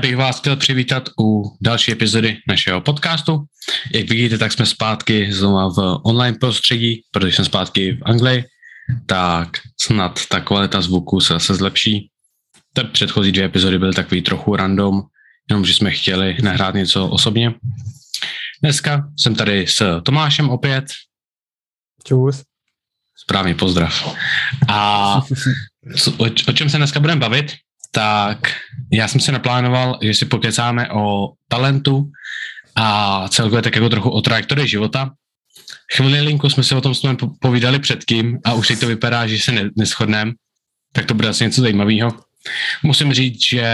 bych vás chtěl přivítat u další epizody našeho podcastu. Jak vidíte, tak jsme zpátky znovu v online prostředí, protože jsme zpátky v Anglii, tak snad ta kvalita zvuku se zase zlepší. Te předchozí dvě epizody byly takový trochu random, jenom že jsme chtěli nahrát něco osobně. Dneska jsem tady s Tomášem opět. Čus. Správný pozdrav. A o, o čem se dneska budeme bavit? Tak já jsem si naplánoval, že si pokecáme o talentu a celkově tak jako trochu o trajektorii života. Chvilinku jsme si o tom jsme povídali předtím a už teď to vypadá, že se neschodneme, tak to bude asi něco zajímavého. Musím říct, že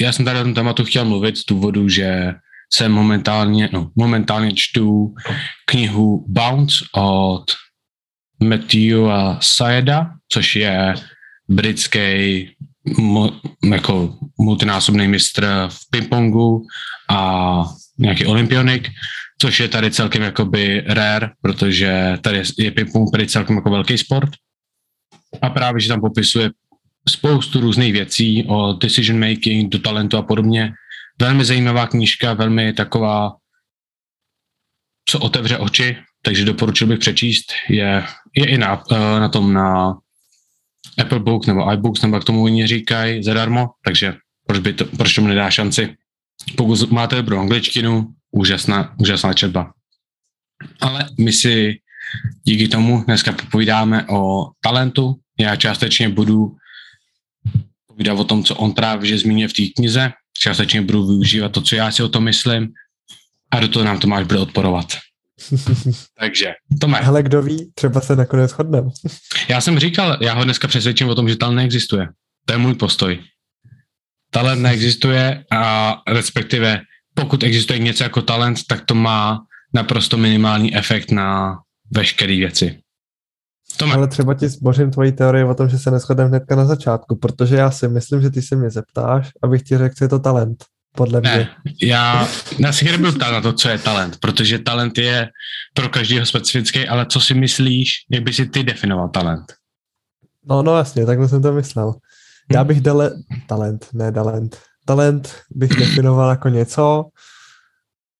já jsem tady o tom tématu chtěl mluvit z důvodu, že jsem momentálně, no, momentálně čtu knihu Bounce od Matthew a Saeda, což je britský mo, jako multinásobný mistr v pingpongu a nějaký olympionik, což je tady celkem jakoby rare, protože tady je pingpong tady celkem jako velký sport. A právě, že tam popisuje spoustu různých věcí o decision making, do talentu a podobně. Velmi zajímavá knížka, velmi taková, co otevře oči, takže doporučil bych přečíst. Je, je i na, eh, na tom na Apple Books nebo iBooks, nebo jak tomu oni říkají, zadarmo, takže proč, by to, proč tomu nedá šanci? Pokud máte dobrou angličtinu, úžasná, úžasná četba. Ale my si díky tomu dneska povídáme o talentu. Já částečně budu povídat o tom, co on právě zmínil v té knize. Částečně budu využívat to, co já si o tom myslím. A do toho nám Tomáš bude odporovat. Takže, Tome. Ale kdo ví, třeba se nakonec shodneme. já jsem říkal, já ho dneska přesvědčím o tom, že talent neexistuje. To je můj postoj. Talent neexistuje a respektive pokud existuje něco jako talent, tak to má naprosto minimální efekt na veškeré věci. Tome. Ale třeba ti zbořím tvoji teorii o tom, že se neschodem hnedka na začátku, protože já si myslím, že ty se mě zeptáš, abych ti řekl, co je to talent podle mě. Ne, já, já si nebudu ptát na to, co je talent, protože talent je pro každého specifický, ale co si myslíš, jak by si ty definoval talent? No, no jasně, takhle jsem to myslel. Já hm. bych dale, talent, ne talent. Talent bych definoval jako něco,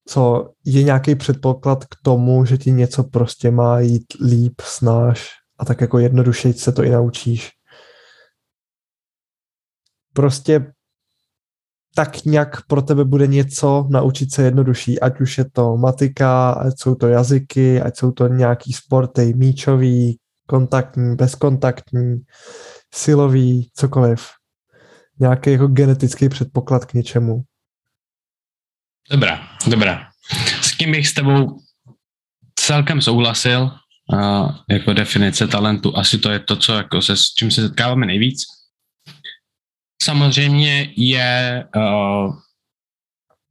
co je nějaký předpoklad k tomu, že ti něco prostě má jít líp, snáš a tak jako jednodušeji se to i naučíš. Prostě tak nějak pro tebe bude něco naučit se jednodušší, ať už je to matika, ať jsou to jazyky, ať jsou to nějaký sporty, míčový, kontaktní, bezkontaktní, silový, cokoliv. Nějaký jako genetický předpoklad k něčemu. Dobrá, dobrá. S tím bych s tebou celkem souhlasil, uh, jako definice talentu. Asi to je to, co jako se, s čím se setkáváme nejvíc samozřejmě je uh,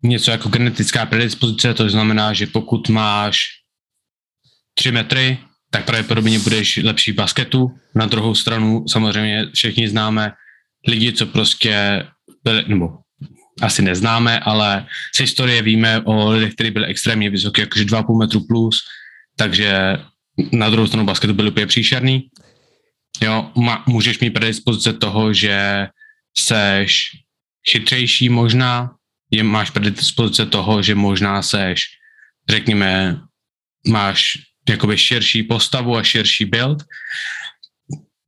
něco jako genetická predispozice, to znamená, že pokud máš 3 metry, tak pravděpodobně budeš lepší v basketu. Na druhou stranu samozřejmě všichni známe lidi, co prostě byli, nebo asi neznáme, ale z historie víme o lidech, kteří byli extrémně vysoké, jakože 2,5 metru plus, takže na druhou stranu basketu byli úplně příšerný. Jo, můžeš mít predispozice toho, že seš chytřejší možná, je, máš predispozice toho, že možná seš, řekněme, máš jakoby širší postavu a širší build.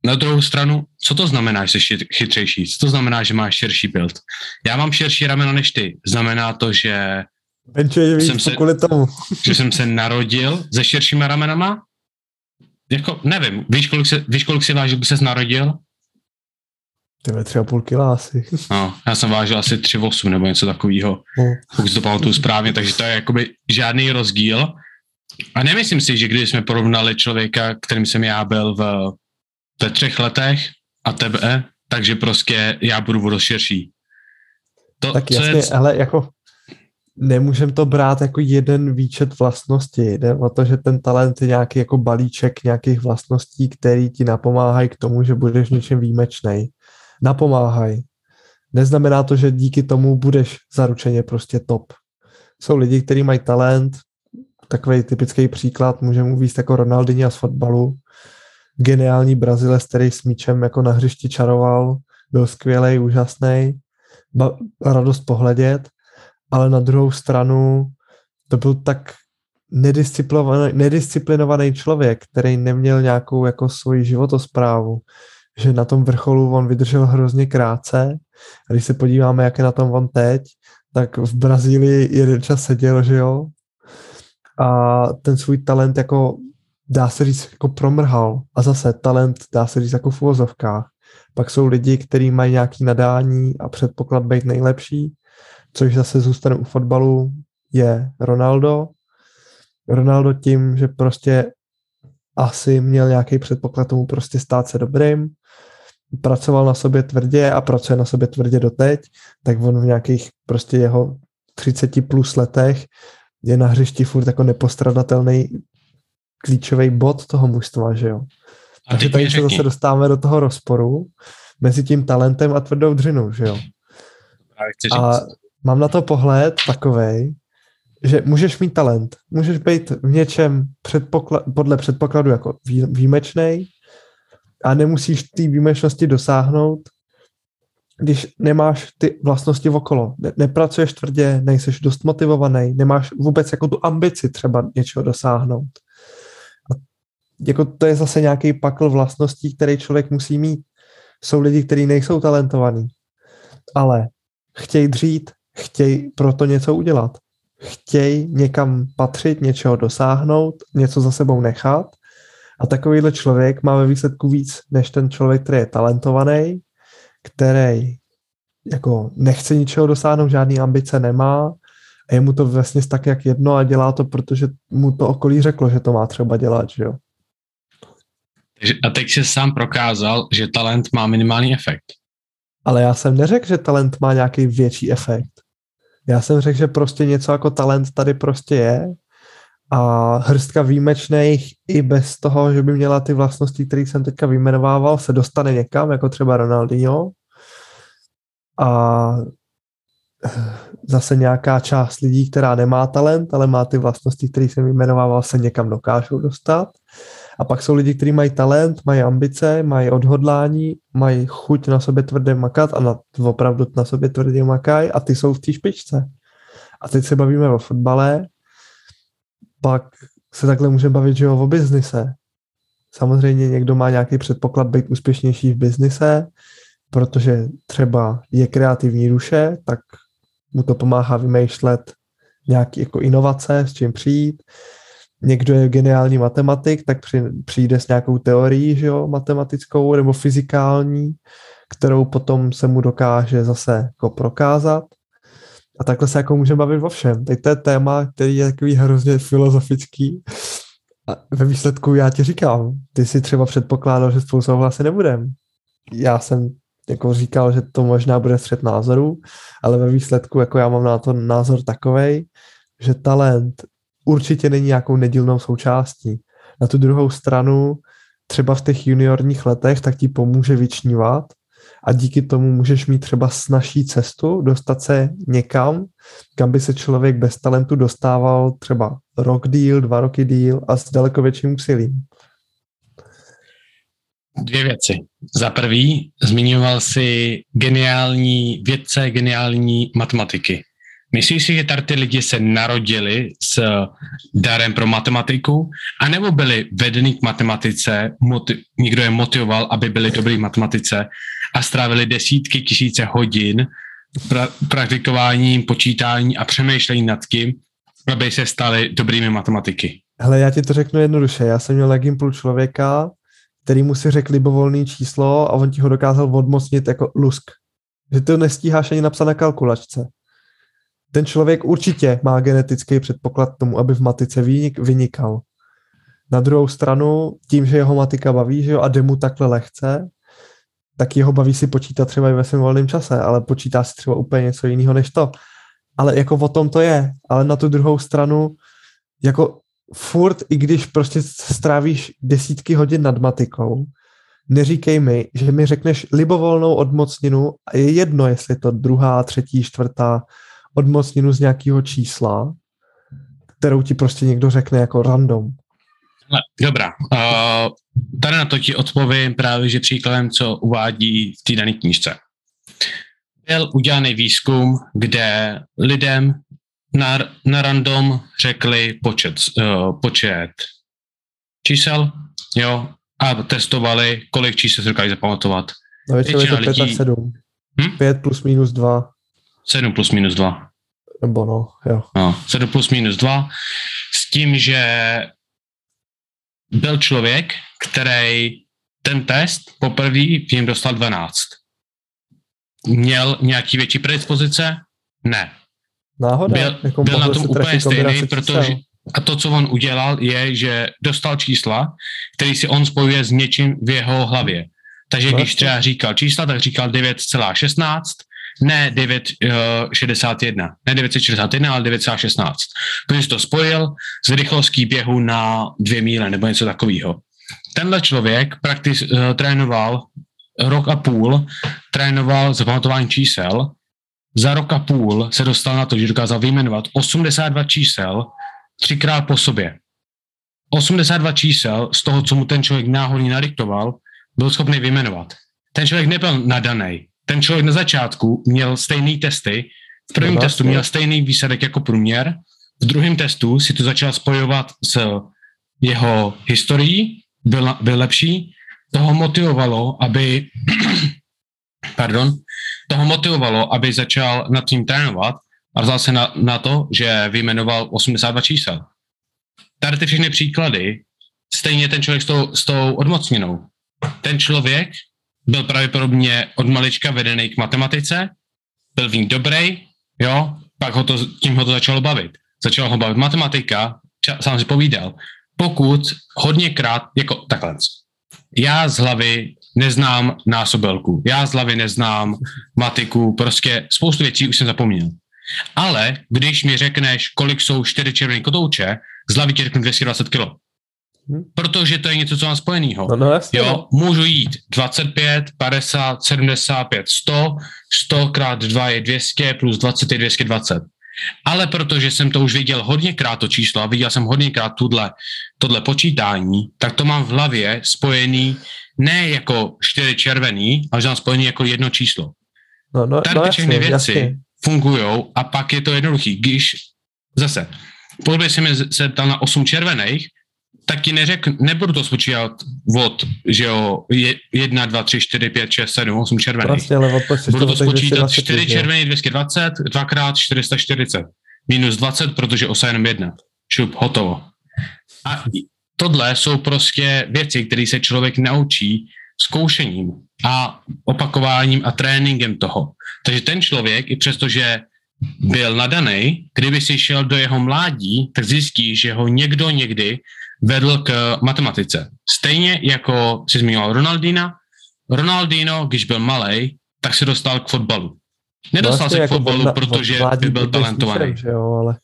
Na druhou stranu, co to znamená, že jsi chytřejší? Co to znamená, že máš širší build? Já mám širší rameno než ty. Znamená to, že jsem se, tomu. že jsem se narodil se širšíma ramenama? Jako, nevím, víš, kolik, se, víš, kolik si vážil, by ses narodil? Ty tři a půl kila asi. No, já jsem vážil asi 3,8 nebo něco takového, no. pokud si to pamatuju správně, takže to je jakoby žádný rozdíl. A nemyslím si, že když jsme porovnali člověka, kterým jsem já byl v, ve třech letech a tebe, takže prostě já budu vodost širší. To, tak jasně, je... ale jako nemůžem to brát jako jeden výčet vlastností. Jde o to, že ten talent je nějaký jako balíček nějakých vlastností, který ti napomáhají k tomu, že budeš něčem výjimečný napomáhají. Neznamená to, že díky tomu budeš zaručeně prostě top. Jsou lidi, kteří mají talent, takový typický příklad můžeme uvést jako Ronaldinho z fotbalu, geniální Brazilec, který s míčem jako na hřišti čaroval, byl skvělý, úžasný. ba- radost pohledět, ale na druhou stranu to byl tak nedisciplinovaný, nedisciplinovaný člověk, který neměl nějakou jako svoji životosprávu, že na tom vrcholu on vydržel hrozně krátce a když se podíváme, jak je na tom on teď, tak v Brazílii jeden čas seděl, že jo, a ten svůj talent jako dá se říct jako promrhal a zase talent dá se říct jako v uvozovkách. Pak jsou lidi, kteří mají nějaký nadání a předpoklad být nejlepší, což zase zůstane u fotbalu, je Ronaldo. Ronaldo tím, že prostě asi měl nějaký předpoklad tomu prostě stát se dobrým, pracoval na sobě tvrdě a pracuje na sobě tvrdě doteď, tak on v nějakých prostě jeho 30 plus letech je na hřišti furt jako nepostradatelný klíčový bod toho mužstva, že jo. A Takže tady se zase dostáváme do toho rozporu mezi tím talentem a tvrdou dřinou, že jo. A mám na to pohled takovej, že můžeš mít talent, můžeš být v něčem předpokla- podle předpokladu jako výjimečný a nemusíš té výjimečnosti dosáhnout, když nemáš ty vlastnosti okolo. Ne- nepracuješ tvrdě, nejseš dost motivovaný, nemáš vůbec jako tu ambici třeba něčeho dosáhnout. A jako to je zase nějaký pakl vlastností, který člověk musí mít. Jsou lidi, kteří nejsou talentovaní, ale chtějí dřít, chtějí proto něco udělat chtějí někam patřit, něčeho dosáhnout, něco za sebou nechat a takovýhle člověk má ve výsledku víc než ten člověk, který je talentovaný, který jako nechce ničeho dosáhnout, žádný ambice nemá a je mu to vlastně tak jak jedno a dělá to, protože mu to okolí řeklo, že to má třeba dělat, že jo. A teď se sám prokázal, že talent má minimální efekt. Ale já jsem neřekl, že talent má nějaký větší efekt. Já jsem řekl, že prostě něco jako talent tady prostě je a hrstka výjimečných i bez toho, že by měla ty vlastnosti, které jsem teďka vyjmenovával, se dostane někam, jako třeba Ronaldinho. A zase nějaká část lidí, která nemá talent, ale má ty vlastnosti, které jsem vyjmenovával, se někam dokážou dostat. A pak jsou lidi, kteří mají talent, mají ambice, mají odhodlání, mají chuť na sobě tvrdě makat a na, opravdu na sobě tvrdě makají a ty jsou v té špičce. A teď se bavíme o fotbale, pak se takhle můžeme bavit, že jo, o biznise. Samozřejmě někdo má nějaký předpoklad být úspěšnější v biznise, protože třeba je kreativní duše, tak mu to pomáhá vymýšlet nějaké jako inovace, s čím přijít někdo je geniální matematik, tak při, přijde s nějakou teorií, že jo, matematickou nebo fyzikální, kterou potom se mu dokáže zase jako prokázat. A takhle se jako můžeme bavit o všem. Teď to je téma, který je takový hrozně filozofický. A ve výsledku já ti říkám, ty si třeba předpokládal, že spolu souhlasy nebudem. Já jsem jako říkal, že to možná bude střed názorů, ale ve výsledku jako já mám na to názor takovej, že talent určitě není nějakou nedílnou součástí. Na tu druhou stranu třeba v těch juniorních letech tak ti pomůže vyčnívat a díky tomu můžeš mít třeba snažší cestu, dostat se někam, kam by se člověk bez talentu dostával třeba rok díl, dva roky díl a s daleko větším úsilím. Dvě věci. Za prvý, zmiňoval si geniální vědce, geniální matematiky. Myslíš si, že tady ty lidi se narodili s darem pro matematiku, anebo byli vedeni k matematice, motiv, někdo je motivoval, aby byli dobrý v matematice a strávili desítky tisíce hodin pra, praktikováním, počítání a přemýšlení nad tím, aby se stali dobrými matematiky? Hele, já ti to řeknu jednoduše. Já jsem měl na Gimplu člověka, který mu si řekl libovolný číslo a on ti ho dokázal odmocnit jako lusk. Že to nestíháš ani napsat na kalkulačce ten člověk určitě má genetický předpoklad tomu, aby v matice vynik, vynikal. Na druhou stranu, tím, že jeho matika baví, že jo, a jde mu takhle lehce, tak jeho baví si počítat třeba i ve svém volném čase, ale počítá si třeba úplně něco jiného než to. Ale jako o tom to je. Ale na tu druhou stranu, jako furt, i když prostě strávíš desítky hodin nad matikou, neříkej mi, že mi řekneš libovolnou odmocninu a je jedno, jestli je to druhá, třetí, čtvrtá, odmocninu z nějakého čísla, kterou ti prostě někdo řekne jako random. Dobrá. Uh, tady na to ti odpovím právě, že příkladem, co uvádí v té dané knížce. byl udělaný výzkum, kde lidem na, na random řekli počet, uh, počet čísel, jo, a testovali, kolik čísel se dokáže zapamatovat. No většinou je to 5 lidí... a 7. Hm? 5 plus minus 2. 7 plus minus 2. Nebo no, jo. No, 7 plus minus 2. S tím, že byl člověk, který ten test poprvé jim dostal 12. Měl nějaký větší predispozice? Ne. Náhoda? Byl, jako byl na tom úplně stejný, protože a to, co on udělal, je, že dostal čísla, který si on spojuje s něčím v jeho hlavě. Takže když třeba říkal čísla, tak říkal 9,16, ne 9,61, ne 961, ale 9,16. Protože to spojil z rychlostí běhu na dvě míle nebo něco takového. Tenhle člověk praktis, uh, trénoval rok a půl, trénoval zapamatování čísel, za rok a půl se dostal na to, že dokázal vyjmenovat 82 čísel třikrát po sobě. 82 čísel z toho, co mu ten člověk náhodně nadiktoval, byl schopný vyjmenovat. Ten člověk nebyl nadaný. Ten člověk na začátku měl stejný testy, v prvním no, testu měl stejný výsledek jako průměr, v druhém testu si to začal spojovat s jeho historií, byl, byl lepší, toho motivovalo, aby pardon, toho motivovalo, aby začal nad tím trénovat a vzal se na, na to, že vyjmenoval 82 čísel. Tady ty všechny příklady, stejně ten člověk s tou, s tou odmocněnou. Ten člověk byl pravděpodobně od malička vedený k matematice, byl v ní dobrý, jo, pak ho to, tím ho to začalo bavit. Začalo ho bavit matematika, ča, sám si povídal. Pokud hodněkrát, jako takhle, já z hlavy neznám násobelku, já z hlavy neznám matiku, prostě spoustu věcí už jsem zapomněl. Ale když mi řekneš, kolik jsou čtyři červené kotouče, z hlavy ti řeknu 220 kg. Protože to je něco, co mám spojenýho. No, no, jasně, jo, no. můžu jít 25, 50, 75, 100, 100 krát 2 je 200, plus 20 je 220. Ale protože jsem to už viděl hodněkrát to číslo a viděl jsem hodněkrát tuhle, tohle počítání, tak to mám v hlavě spojený ne jako čtyři červený, ale že mám spojený jako jedno číslo. No, no, Tady no, všechny jasně, věci fungují a pak je to jednoduchý. Když zase, pokud mi se ptal na 8 červených, tak ti neřek, nebudu to spočítat od, že jo, 1, 2, 3, 4, 5, 6, 7, 8 červených. Prostě, ale budu to spočítat 4 červený 220, 2 krát 440, minus 20, protože osa jenom jedna. Šup, hotovo. A tohle jsou prostě věci, které se člověk naučí zkoušením a opakováním a tréninkem toho. Takže ten člověk, i přesto, že byl nadaný, kdyby si šel do jeho mládí, tak zjistí, že ho někdo někdy vedl k matematice. Stejně jako si zmínil Ronaldina. Ronaldino, když byl malý, tak se dostal k fotbalu. Nedostal vlastně se k jako fotbalu, na, protože by byl talentovaný. Že jo, ale...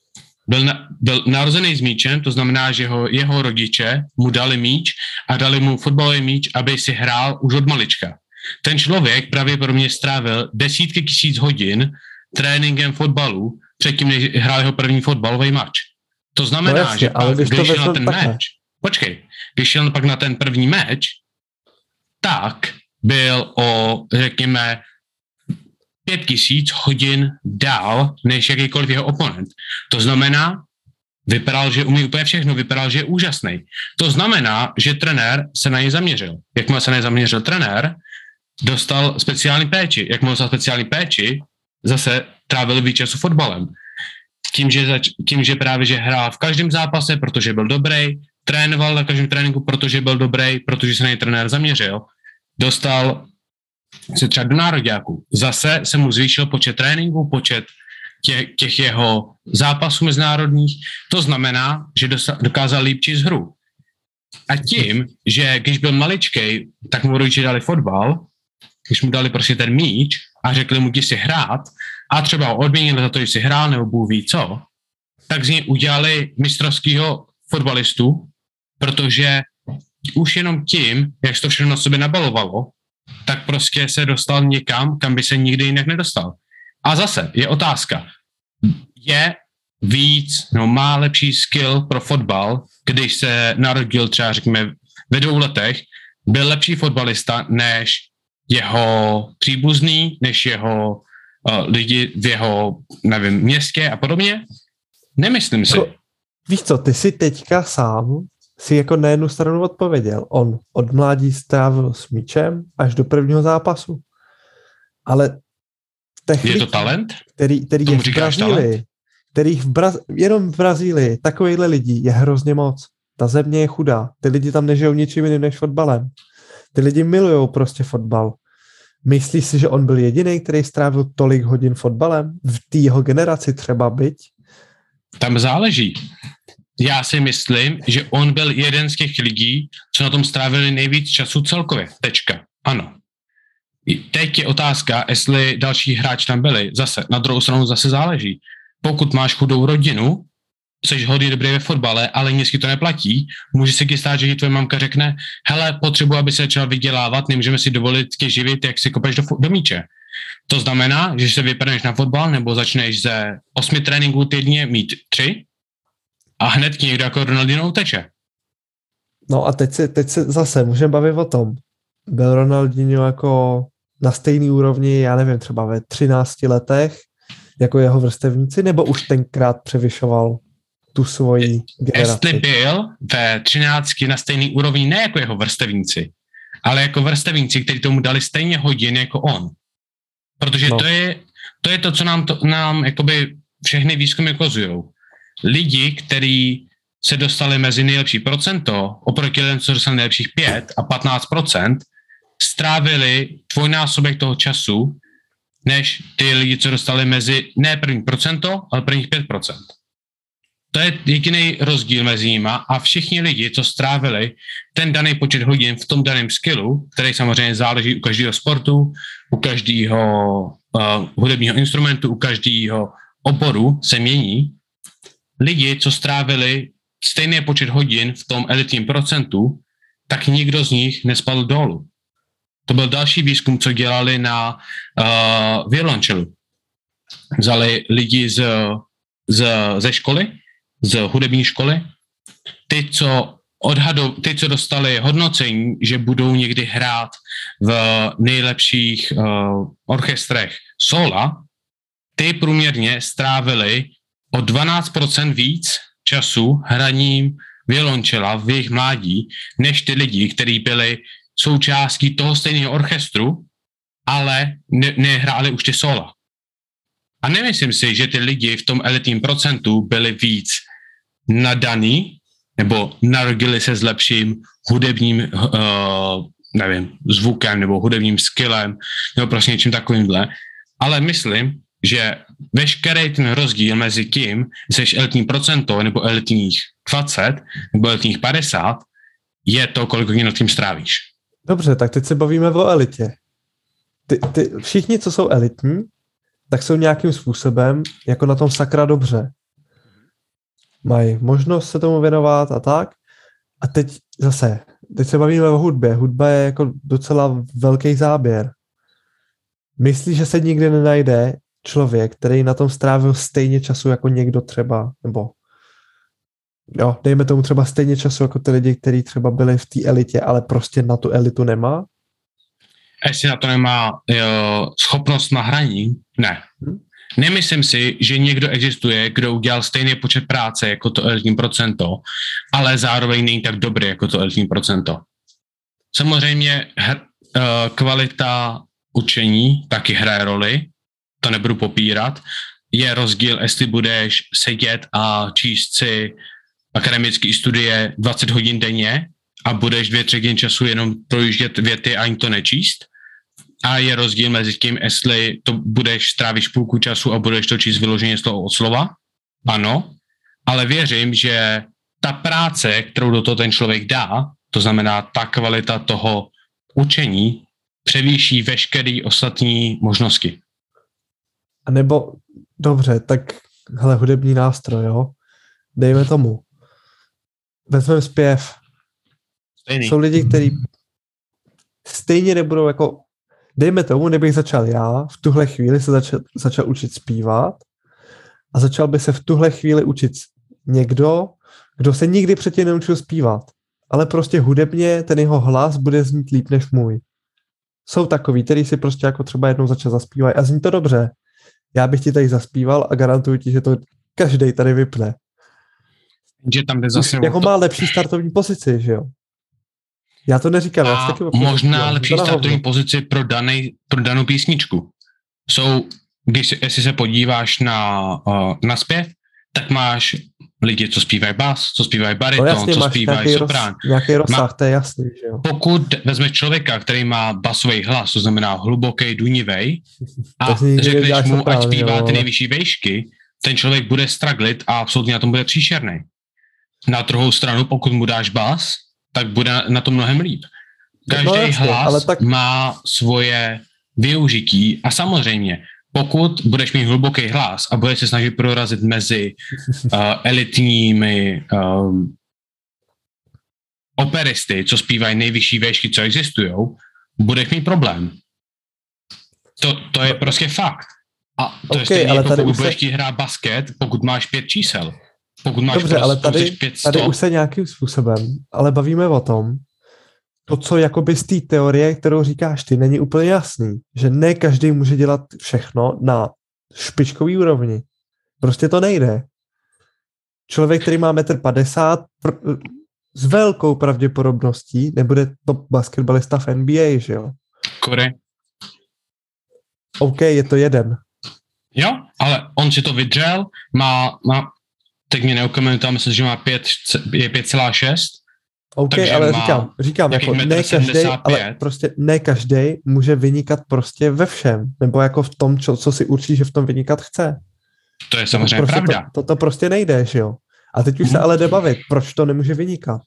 byl, na, byl narozený s míčem, to znamená, že ho, jeho rodiče mu dali míč a dali mu fotbalový míč, aby si hrál už od malička. Ten člověk pravděpodobně strávil desítky tisíc hodin tréninkem fotbalu předtím, než hrál jeho první fotbalový mač. To znamená, no jasně, že ale když, když šel na ten takhle. meč, počkej, když šel pak na ten první meč, tak byl o, řekněme, pět tisíc hodin dál než jakýkoliv jeho oponent. To znamená, vypadal, že umí úplně všechno, vypadal, že je úžasný. To znamená, že trenér se na něj zaměřil. Jakmile se na něj zaměřil trenér, dostal speciální péči. Jak dostal speciální péči, zase trávil víc času fotbalem. Tím že, zač- tím, že právě že hrál v každém zápase, protože byl dobrý, trénoval na každém tréninku, protože byl dobrý, protože se na něj trenér zaměřil, dostal se třeba do národňáků. Zase se mu zvýšil počet tréninků, počet těch, těch jeho zápasů mezinárodních. To znamená, že dosa- dokázal líp z hru. A tím, že když byl maličkej, tak mu rodiče dali fotbal, když mu dali prostě ten míč a řekli mu, si hrát a třeba odměnili za to, že si hrál nebo Bůh ví co, tak z něj udělali mistrovského fotbalistu, protože už jenom tím, jak se to všechno na sebe nabalovalo, tak prostě se dostal někam, kam by se nikdy jinak nedostal. A zase je otázka, je víc, no má lepší skill pro fotbal, když se narodil třeba, řekněme, ve dvou letech, byl lepší fotbalista než jeho příbuzný, než jeho lidi v jeho, nevím, městě a podobně? Nemyslím si. Jako, víš co, ty si teďka sám si jako na jednu stranu odpověděl. On od mládí strávil s míčem až do prvního zápasu. Ale technik, je to talent? Který, který je v Brazílii, který v Braz, jenom v Brazílii, takovýhle lidí je hrozně moc. Ta země je chudá. Ty lidi tam nežijou ničím jiným než fotbalem. Ty lidi milují prostě fotbal. Myslíš si, že on byl jediný, který strávil tolik hodin fotbalem? V té jeho generaci třeba byť? Tam záleží. Já si myslím, že on byl jeden z těch lidí, co na tom strávili nejvíc času celkově. Tečka. Ano. Teď je otázka, jestli další hráči tam byli. Zase, na druhou stranu zase záleží. Pokud máš chudou rodinu, jsi hodně dobrý ve fotbale, ale nic to neplatí, může se ti stát, že ti tvoje mamka řekne, hele, potřebuji, aby se začal vydělávat, nemůžeme si dovolit tě živit, jak si kopeš do, do míče. To znamená, že se vypadneš na fotbal nebo začneš ze osmi tréninků týdně mít tři a hned ti někdo jako Ronaldinho uteče. No a teď se, teď se zase můžeme bavit o tom. Byl Ronaldinho jako na stejný úrovni, já nevím, třeba ve 13 letech, jako jeho vrstevníci, nebo už tenkrát převyšoval tu svoji generaci? Jestli byl ve 13 na stejný úrovni, ne jako jeho vrstevníci, ale jako vrstevníci, kteří tomu dali stejně hodin jako on. Protože no. to, je, to je to, co nám, to, nám jakoby všechny výzkumy ukazují. Lidi, kteří se dostali mezi nejlepší procento, oproti lidem, co dostali nejlepších 5 a 15% strávili dvojnásobek toho času, než ty lidi, co dostali mezi ne první procento, ale prvních 5 to je jediný rozdíl mezi nimi a všichni lidi, co strávili ten daný počet hodin v tom daném skillu, který samozřejmě záleží u každého sportu, u každého uh, hudebního instrumentu, u každého oboru se mění. Lidi, co strávili stejný počet hodin v tom elitním procentu, tak nikdo z nich nespadl dolů. To byl další výzkum, co dělali na uh, violončelu. Vzali lidi z, z, ze školy z hudební školy, ty, co odhadou, ty, co dostali hodnocení, že budou někdy hrát v nejlepších uh, orchestrech sola, ty průměrně strávili o 12% víc času hraním violončela v jejich mládí, než ty lidi, kteří byli součástí toho stejného orchestru, ale ne, nehráli už ty sola. A nemyslím si, že ty lidi v tom elitním procentu byli víc nadaný nebo narodili se s lepším hudebním, uh, nevím, zvukem nebo hudebním skillem nebo prostě něčím takovýmhle. Ale myslím, že veškerý ten rozdíl mezi tím, jsi elitní procento nebo elitních 20 nebo elitních 50, je to, kolik hodin nad tím strávíš. Dobře, tak teď se bavíme o elitě. Ty, ty, všichni, co jsou elitní, tak jsou nějakým způsobem jako na tom sakra dobře mají možnost se tomu věnovat a tak. A teď zase, teď se bavíme o hudbě. Hudba je jako docela velký záběr. Myslíš, že se nikdy nenajde člověk, který na tom strávil stejně času jako někdo třeba, nebo jo, dejme tomu třeba stejně času jako ty lidi, kteří třeba byli v té elitě, ale prostě na tu elitu nemá? A jestli na to nemá jo, schopnost na hraní, ne. Hmm? Nemyslím si, že někdo existuje, kdo udělal stejný počet práce jako to elitní procento, ale zároveň není tak dobrý jako to elitní procento. Samozřejmě hr, uh, kvalita učení taky hraje roli, to nebudu popírat. Je rozdíl, jestli budeš sedět a číst si akademické studie 20 hodin denně a budeš dvě třetiny času jenom projíždět věty a ani to nečíst, a je rozdíl mezi tím, jestli to budeš strávíš půlku času a budeš to číst vyloženě slovo od slova, ano, ale věřím, že ta práce, kterou do toho ten člověk dá, to znamená ta kvalita toho učení, převýší veškeré ostatní možnosti. A nebo, dobře, tak hele, hudební nástroj, jo, dejme tomu. Vezmeme zpěv. Stejný. Jsou lidi, kteří stejně nebudou jako dejme tomu, kdybych začal já, v tuhle chvíli se začal, začal učit zpívat a začal by se v tuhle chvíli učit někdo, kdo se nikdy předtím neučil zpívat, ale prostě hudebně ten jeho hlas bude znít líp než můj. Jsou takový, který si prostě jako třeba jednou začal zaspívat a zní to dobře, Já bych ti tady zaspíval a garantuju ti, že to každý tady vypne. Že tam jde zase... Jako to... má lepší startovní pozici, že jo? Já to neříkám. A já taky možná lepší startovní pozici pro, danej, pro danou písničku. Jsou, když, jestli se podíváš na, uh, na zpěv, tak máš lidi, co zpívají bas, co zpívají bariton, no jasně, co zpívají soprán. Roz, nějaký rozsah, Má, to je jasný. Že jo? Pokud vezmeš člověka, který má basový hlas, to znamená hluboký, dunivej, a řekneš mu, soprán, ať zpívá jo. ty nejvyšší vejšky, ten člověk bude straglit a absolutně na tom bude příšerný. Na druhou stranu, pokud mu dáš bas, tak bude na to mnohem líp. Každý no, jasně, hlas ale tak... má svoje využití a samozřejmě pokud budeš mít hluboký hlas a budeš se snažit prorazit mezi uh, elitními um, operisty, co zpívají nejvyšší výšky, co existují, budeš mít problém. To, to je prostě fakt. A to okay, je stejně, ale jako pokud budeš se... hrát basket, pokud máš pět čísel. Pokud máš Dobře, prostě, ale tady, tady už se nějakým způsobem, ale bavíme o tom, to, co jakoby z té teorie, kterou říkáš ty, není úplně jasný. Že ne každý může dělat všechno na špičkový úrovni. Prostě to nejde. Člověk, který má 1,50 m, s velkou pravděpodobností nebude to basketbalista v NBA, že jo? Kore. OK, je to jeden. Jo, ale on si to vydřel, má, má teď mě neukomentoval, myslím, že má 5, je 5,6 OK, Takže ale říkám, říkám, jako ne každý, ale prostě ne každý může vynikat prostě ve všem, nebo jako v tom, čo, co si určí, že v tom vynikat chce. To je samozřejmě to prostě pravda. To, to, to prostě nejde, že jo. A teď už hmm. se ale jde bavit, proč to nemůže vynikat.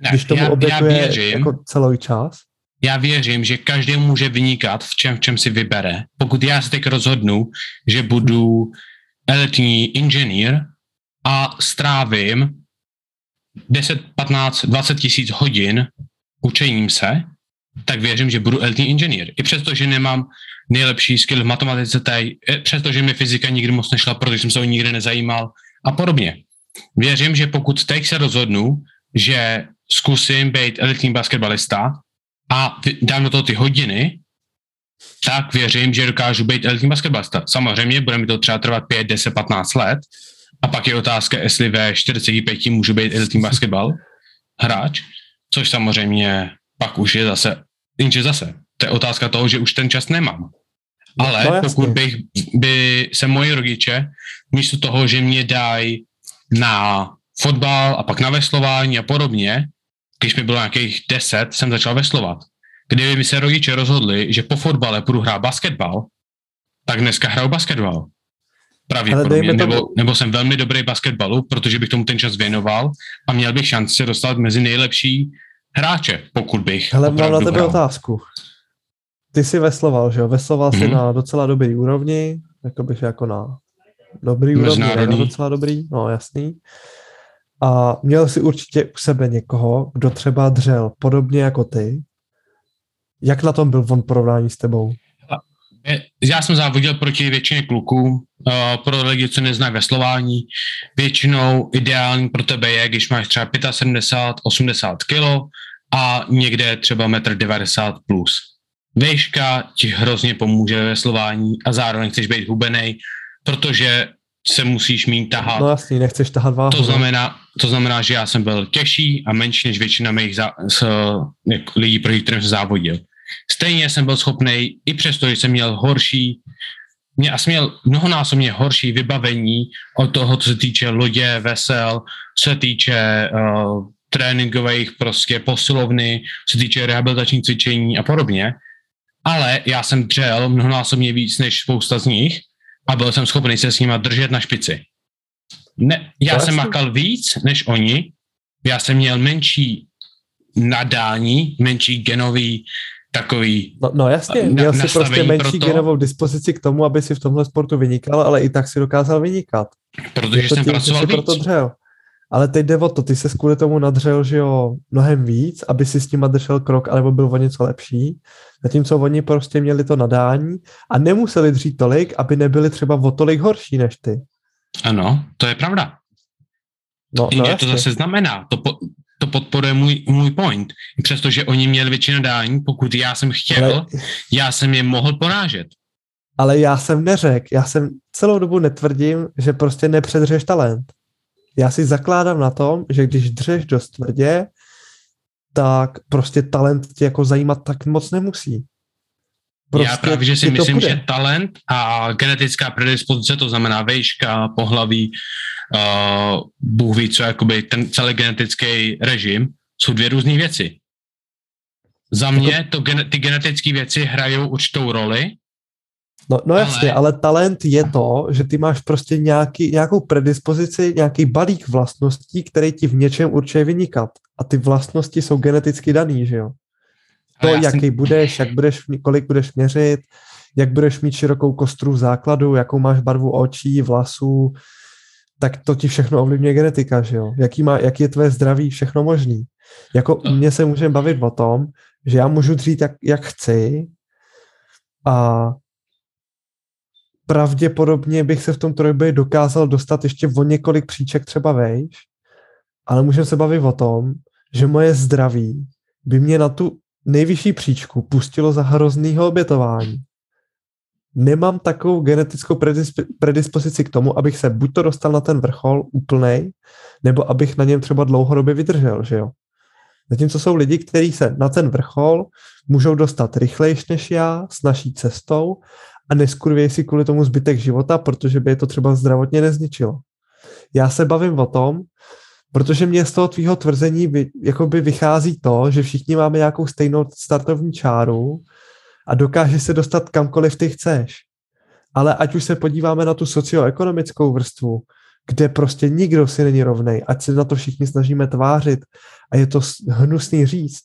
Ne, Když tomu já, obětuje já věřím, jako celý čas. Já věřím, že každý může vynikat v čem, v čem si vybere. Pokud já se teď rozhodnu, že budu elitní inženýr a strávím 10, 15, 20 tisíc hodin učením se, tak věřím, že budu elitní inženýr. I přesto, že nemám nejlepší skill v matematice, taj, přesto, že mi fyzika nikdy moc nešla, protože jsem se o nikdy nezajímal a podobně. Věřím, že pokud teď se rozhodnu, že zkusím být elitní basketbalista a dám do toho ty hodiny, tak věřím, že dokážu být elitní basketbalista. Samozřejmě bude mi to třeba trvat 5, 10, 15 let, a pak je otázka, jestli ve 45 můžu být elitní basketbal hráč, což samozřejmě pak už je zase, jenže zase, to je otázka toho, že už ten čas nemám. Ale no, pokud bych, by se moji rodiče místo toho, že mě dají na fotbal a pak na veslování a podobně, když mi bylo nějakých 10, jsem začal veslovat. Kdyby mi se rodiče rozhodli, že po fotbale půjdu hrát basketbal, tak dneska hraju basketbal. Pravděpodobně, nebo, tomu... nebo jsem velmi dobrý basketbalu, protože bych tomu ten čas věnoval a měl bych šanci se dostat mezi nejlepší hráče, pokud bych. Hele, mám na tebe hrál. otázku. Ty jsi vesloval, že jo? Vesloval mm-hmm. jsi na docela dobrý úrovni, jako bych jako na dobrý úrovni, ne na docela dobrý, no jasný. A měl jsi určitě u sebe někoho, kdo třeba dřel podobně jako ty. Jak na tom byl on porovnání s tebou? Já jsem závodil proti většině kluků, eh, pro lidi, co neznají veslování. Většinou ideální pro tebe je, když máš třeba 75, 80 kg a někde třeba 1,90 m plus. Výška ti hrozně pomůže ve veslování a zároveň chceš být hubený, protože se musíš mít tahat. No jasný, nechceš tahat váhu. To znamená, to znamená, že já jsem byl těžší a menší než většina mých zá, s, lidí, proti kterým jsem závodil. Stejně jsem byl schopný, i přesto, že jsem měl horší, mě, jsem měl mnohonásobně horší vybavení od toho, co se týče lodě, vesel, co se týče uh, tréninkových prostě posilovny, co se týče rehabilitačních cvičení a podobně. Ale já jsem dřel mnohonásobně víc než spousta z nich a byl jsem schopný se s nima držet na špici. Ne, já jsem makal víc než oni, já jsem měl menší nadání, menší genový takový No, no jasně, na, měl si prostě menší proto, genovou dispozici k tomu, aby si v tomhle sportu vynikal, ale i tak si dokázal vynikat. Protože to jsem tím, pracoval víc. Proto dřel. Ale teď jde o to, ty se kvůli tomu nadřel, že jo, mnohem víc, aby si s nima držel krok, alebo byl o něco lepší. Zatímco oni prostě měli to nadání a nemuseli dřít tolik, aby nebyli třeba o tolik horší než ty. Ano, to je pravda. No, no to zase znamená, to, po, to podporuje můj, můj point. Přestože oni měli většinu dání, pokud já jsem chtěl, Ale... já jsem je mohl porážet. Ale já jsem neřekl, já jsem celou dobu netvrdím, že prostě nepředřeš talent. Já si zakládám na tom, že když dřeš dost tvrdě, tak prostě talent tě jako zajímat tak moc nemusí. Prostě Já právě, že si myslím, že talent a genetická predispozice, to znamená vejška, pohlaví, uh, Bůh ví co, jakoby ten celý genetický režim, jsou dvě různé věci. Za mě jako... to, ty genetické věci hrajou určitou roli, No, no jasně, ale... ale talent je to, že ty máš prostě nějaký, nějakou predispozici, nějaký balík vlastností, který ti v něčem určuje vynikat. A ty vlastnosti jsou geneticky daný, že jo? To, jaký jsem... budeš, jak budeš, kolik budeš měřit, jak budeš mít širokou kostru v základu, jakou máš barvu očí, vlasů, tak to ti všechno ovlivňuje genetika, že jo? Jaký, má, jaký je tvoje zdraví, všechno možný. Jako u mě se můžeme bavit o tom, že já můžu dřít, jak, jak chci a pravděpodobně bych se v tom trojboji dokázal dostat ještě o několik příček třeba vejš, ale můžeme se bavit o tom, že moje zdraví by mě na tu nejvyšší příčku pustilo za hroznýho obětování. Nemám takovou genetickou predisp- predispozici k tomu, abych se buď to dostal na ten vrchol úplnej, nebo abych na něm třeba dlouhodobě vydržel, že jo. Zatímco jsou lidi, kteří se na ten vrchol můžou dostat rychlejš než já, s naší cestou a neskurvějí si kvůli tomu zbytek života, protože by je to třeba zdravotně nezničilo. Já se bavím o tom, protože mě z toho tvýho tvrzení vy, jakoby vychází to, že všichni máme nějakou stejnou startovní čáru a dokáže se dostat kamkoliv ty chceš. Ale ať už se podíváme na tu socioekonomickou vrstvu, kde prostě nikdo si není rovnej, ať se na to všichni snažíme tvářit a je to hnusný říct.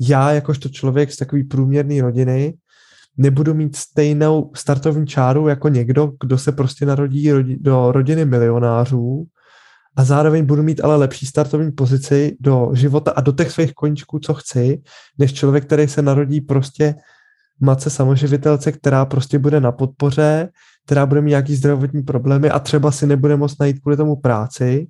Já jakožto člověk z takový průměrný rodiny nebudu mít stejnou startovní čáru jako někdo, kdo se prostě narodí do rodiny milionářů a zároveň budu mít ale lepší startovní pozici do života a do těch svých koníčků, co chci, než člověk, který se narodí prostě matce samoživitelce, která prostě bude na podpoře, která bude mít nějaký zdravotní problémy a třeba si nebude moct najít kvůli tomu práci.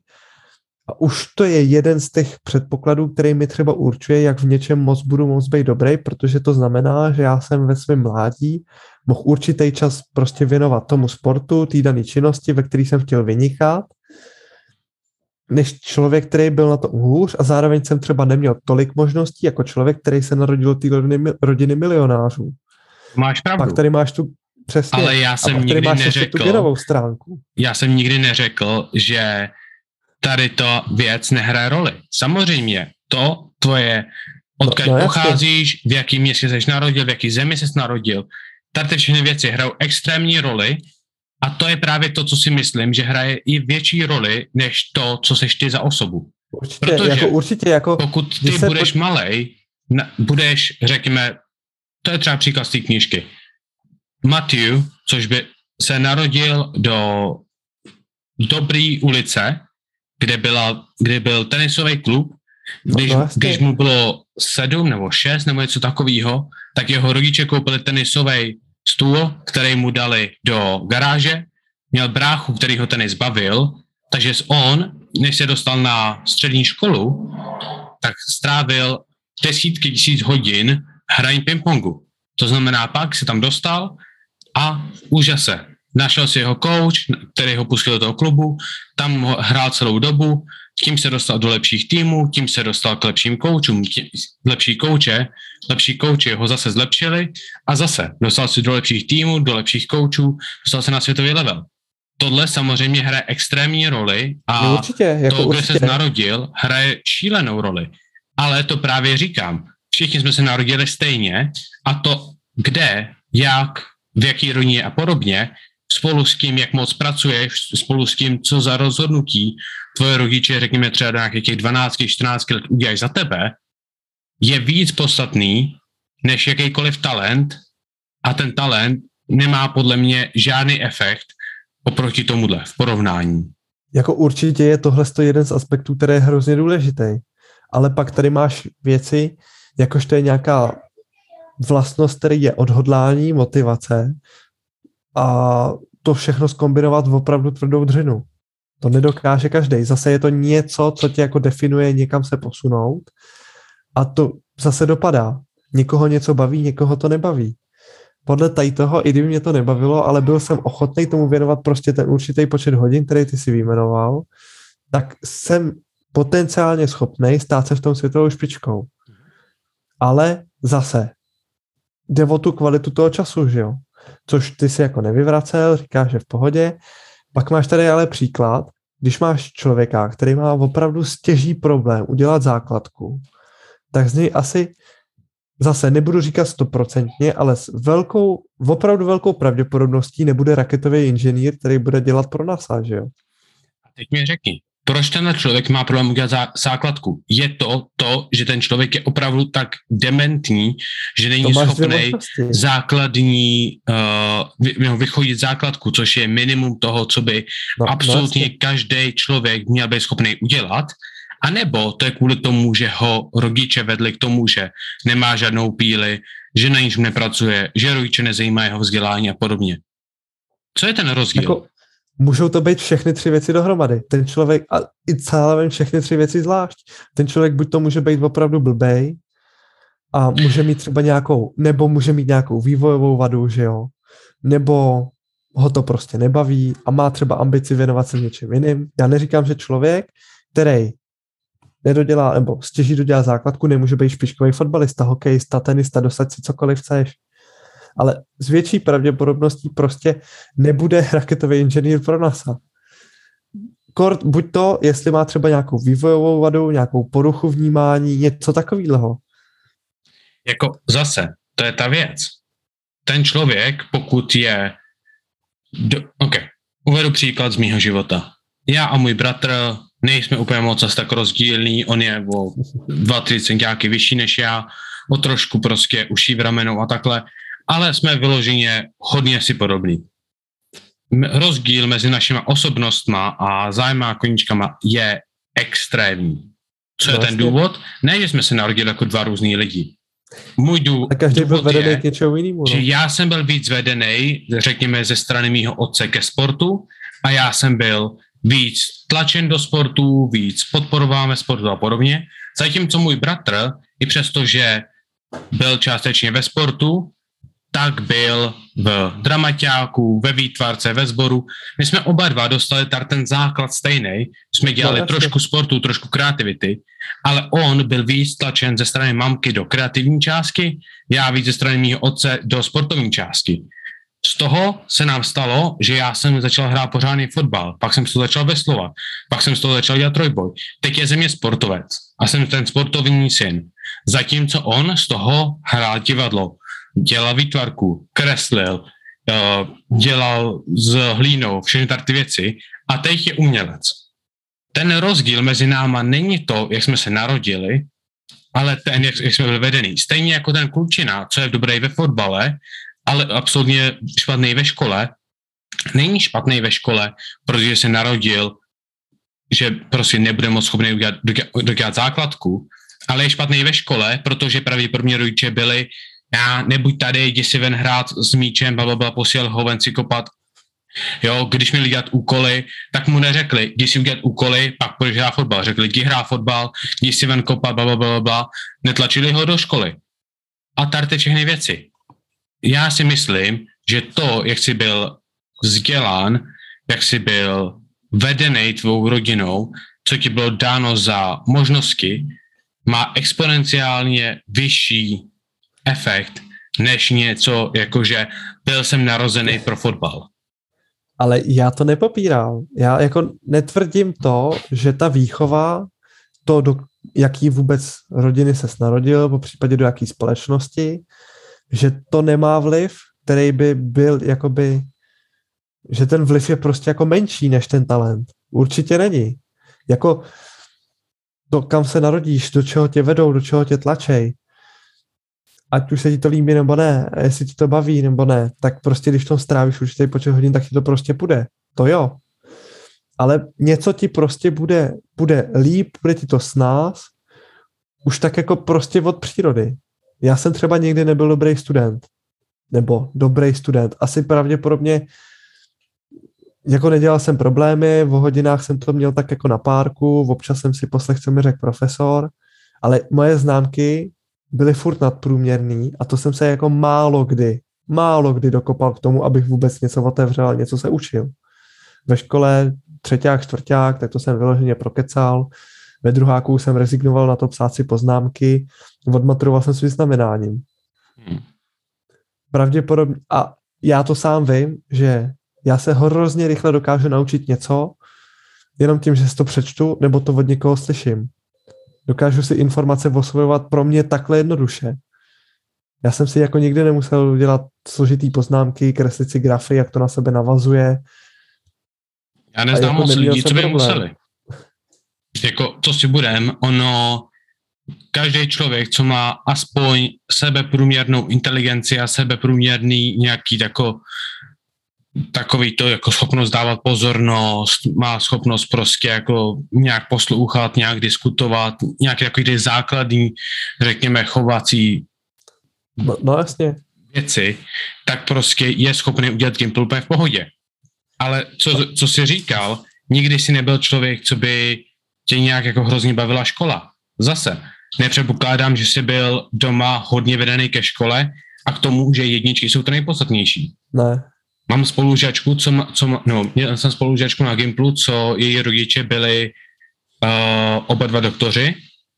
A už to je jeden z těch předpokladů, který mi třeba určuje, jak v něčem moc budu moc být dobrý, protože to znamená, že já jsem ve svém mládí mohl určitý čas prostě věnovat tomu sportu, té dané činnosti, ve které jsem chtěl vynikat, než člověk, který byl na to hůř a zároveň jsem třeba neměl tolik možností jako člověk, který se narodil do té rodiny, rodiny milionářů. Máš pravdu. Pak tady máš tu Přesně. Ale já jsem nikdy neřekl, tu stránku. já jsem nikdy neřekl, že tady to věc nehraje roli. Samozřejmě, to tvoje, odkud no, no, pocházíš, v jakém městě jsi narodil, v jaký zemi jsi narodil, tady všechny věci hrajou extrémní roli a to je právě to, co si myslím, že hraje i větší roli, než to, co seš ty za osobu. Určitě, Protože jako, určitě, jako, pokud ty budeš po... malej, na, budeš, řekněme, to je třeba příklad z té knížky. Matthew, což by se narodil do dobré ulice, kde, byla, kde byl tenisový klub, když, no vlastně. když mu bylo sedm nebo šest nebo něco takového, tak jeho rodiče koupili tenisový stůl, který mu dali do garáže, měl bráchu, který ho tenis bavil, takže on, než se dostal na střední školu, tak strávil desítky tisíc hodin hraní pingpongu. To znamená, pak se tam dostal a úžase. Našel si jeho coach, který ho pustil do toho klubu, tam hrál celou dobu, tím se dostal do lepších týmů, tím se dostal k lepším koučům, lepší kouče, lepší kouči ho zase zlepšili a zase dostal se do lepších týmů, do lepších koučů, dostal se na světový level. Tohle samozřejmě hraje extrémní roli a no určitě, jako to, kde se narodil, hraje šílenou roli. Ale to právě říkám. Všichni jsme se narodili stejně a to, kde, jak, v jaký rodině a podobně, spolu s tím, jak moc pracuješ, spolu s tím, co za rozhodnutí tvoje rodiče, řekněme třeba nějakých těch 12, 14 let udělají za tebe, je víc podstatný než jakýkoliv talent a ten talent nemá podle mě žádný efekt oproti tomuhle v porovnání. Jako určitě je tohle jeden z aspektů, který je hrozně důležitý. Ale pak tady máš věci, jakož to je nějaká vlastnost, který je odhodlání, motivace a to všechno skombinovat v opravdu tvrdou dřinu. To nedokáže každý. Zase je to něco, co tě jako definuje někam se posunout a to zase dopadá. Někoho něco baví, někoho to nebaví. podle tady toho, i kdyby mě to nebavilo, ale byl jsem ochotný tomu věnovat prostě ten určitý počet hodin, který ty si vyjmenoval, tak jsem potenciálně schopný stát se v tom světovou špičkou. Ale zase, jde o tu kvalitu toho času, že jo? Což ty si jako nevyvracel, říkáš, že v pohodě. Pak máš tady ale příklad, když máš člověka, který má opravdu stěží problém udělat základku, tak z něj asi zase nebudu říkat stoprocentně, ale s velkou, opravdu velkou pravděpodobností nebude raketový inženýr, který bude dělat pro NASA, že jo? A teď mi řekni, proč ten člověk má problém udělat základku? Je to to, že ten člověk je opravdu tak dementní, že není schopný základní, uh, vychodit základku, což je minimum toho, co by no, absolutně no, každý člověk měl být schopný udělat, a nebo to je kvůli tomu, že ho rodiče vedli k tomu, že nemá žádnou píli, že na ničem nepracuje, že rodiče nezajímá jeho vzdělání a podobně. Co je ten rozdíl? Jako, můžou to být všechny tři věci dohromady. Ten člověk, a i celé všechny tři věci zvlášť. Ten člověk buď to může být opravdu blbej, a může mít třeba nějakou, nebo může mít nějakou vývojovou vadu, že jo, nebo ho to prostě nebaví a má třeba ambici věnovat se něčem jiným. Já neříkám, že člověk, který nedodělá, nebo stěží dodělá základku, nemůže být špičkový fotbalista, hokejista, tenista, dostat si cokoliv chceš. Ale s větší pravděpodobností prostě nebude raketový inženýr pro NASA. Kort, buď to, jestli má třeba nějakou vývojovou vadu, nějakou poruchu vnímání, něco takového. Jako zase, to je ta věc. Ten člověk, pokud je... Do, OK, uvedu příklad z mýho života. Já a můj bratr nejsme úplně moc zase tak rozdílní, on je o 2-3 centiáky vyšší než já, o trošku prostě uší v ramenou a takhle, ale jsme vyloženě hodně si podobní. Rozdíl mezi našimi osobnostma a zájma koníčkama je extrémní. Co je ten důvod? Ne, že jsme se narodili jako dva různí lidi. Můj dů, a každý byl vedený je, k něčemu jinému. Že no. já jsem byl víc vedený, řekněme, ze strany mýho otce ke sportu a já jsem byl víc tlačen do sportu, víc podporováme sportu a podobně. Zatímco můj bratr, i přesto, že byl částečně ve sportu, tak byl v dramaťáku, ve výtvarce, ve sboru. My jsme oba dva dostali tady ten základ stejný. Jsme dělali no, trošku sportu, trošku kreativity, ale on byl víc tlačen ze strany mamky do kreativní částky, já víc ze strany mého otce do sportovní částky. Z toho se nám stalo, že já jsem začal hrát pořádný fotbal, pak jsem to začal veslovat, pak jsem z toho začal dělat trojboj. Teď je ze mě sportovec a jsem ten sportovní syn. Zatímco on z toho hrál divadlo, dělal výtvarku, kreslil, eh, dělal s hlínou, všechny tady ty věci a teď je umělec. Ten rozdíl mezi náma není to, jak jsme se narodili, ale ten, jak, jak jsme byli vedený. Stejně jako ten klučina, co je dobrý ve fotbale, ale absolutně špatný ve škole. Není špatný ve škole, protože se narodil, že prostě nebude moc schopný udělat, dodělat základku, ale je špatný ve škole, protože pravděpodobně rodiče byli, já nebuď tady, jdi si ven hrát s míčem, blablabla, posílal ho ven si kopat. Jo, když měli dělat úkoly, tak mu neřekli, jdi si udělat úkoly, pak půjdeš hrát fotbal. Řekli, jdi hrát fotbal, jdi si ven kopat, blablabla, netlačili ho do školy. A tady všechny věci já si myslím, že to, jak jsi byl vzdělán, jak jsi byl vedený tvou rodinou, co ti bylo dáno za možnosti, má exponenciálně vyšší efekt než něco, jakože byl jsem narozený pro fotbal. Ale já to nepopírám. Já jako netvrdím to, že ta výchova, to, do jaký vůbec rodiny se narodil, po případě do jaký společnosti, že to nemá vliv, který by byl jakoby, že ten vliv je prostě jako menší než ten talent. Určitě není. Jako to, kam se narodíš, do čeho tě vedou, do čeho tě tlačej, ať už se ti to líbí nebo ne, jestli ti to baví nebo ne, tak prostě když to strávíš určitý počet hodin, tak ti to prostě půjde. To jo. Ale něco ti prostě bude, bude líp, bude ti to s nás, už tak jako prostě od přírody. Já jsem třeba nikdy nebyl dobrý student. Nebo dobrý student. Asi pravděpodobně jako nedělal jsem problémy, v hodinách jsem to měl tak jako na párku, občas jsem si poslech, co mi řekl profesor, ale moje známky byly furt nadprůměrný a to jsem se jako málo kdy, málo kdy dokopal k tomu, abych vůbec něco otevřel a něco se učil. Ve škole třetíák, čtvrták, tak to jsem vyloženě prokecal. Ve druháku jsem rezignoval na to psát si poznámky, odmaturoval jsem s vyznamenáním. Hmm. Pravděpodobně, a já to sám vím, že já se hrozně rychle dokážu naučit něco, jenom tím, že si to přečtu, nebo to od někoho slyším. Dokážu si informace osvojovat pro mě takhle jednoduše. Já jsem si jako nikdy nemusel dělat složitý poznámky, kreslit si grafy, jak to na sebe navazuje. Já neznám jako moc lidí, co by museli. Jako, co si budem, ono, každý člověk, co má aspoň sebeprůměrnou inteligenci a sebeprůměrný nějaký tako, takový to jako schopnost dávat pozornost, má schopnost prostě jako nějak poslouchat, nějak diskutovat, nějaké takový ty základní, řekněme, chovací no, no jasně. věci, tak prostě je schopný udělat gameplay úplně v pohodě. Ale co, co jsi říkal, nikdy si nebyl člověk, co by tě nějak jako hrozně bavila škola. Zase, nepředpokládám, že jsi byl doma hodně vedený ke škole a k tomu, že jedničky jsou to nejpodstatnější. Ne. Mám spolužačku, co, co no, měl jsem spolužačku na Gimplu, co její rodiče byli uh, oba dva doktoři.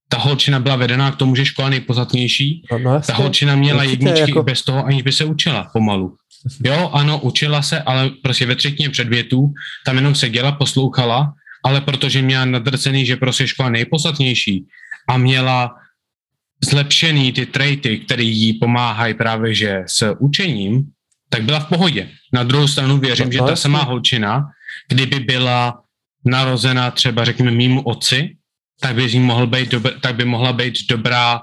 Ta holčina byla vedená k tomu, že škola nejpodstatnější. No, no, Ta holčina měla jedničky jako... bez toho, aniž by se učila pomalu. Jo, ano, učila se, ale prostě ve třetině předvětů tam jenom seděla, poslouchala, ale protože měla nadrcený, že prostě škola nejpodstatnější a měla zlepšený ty traity, které jí pomáhají právě že s učením, tak byla v pohodě. Na druhou stranu věřím, no, že ta samá holčina, kdyby byla narozena třeba, řekněme, mýmu otci, tak by, mohl být dobr, tak by mohla být dobrá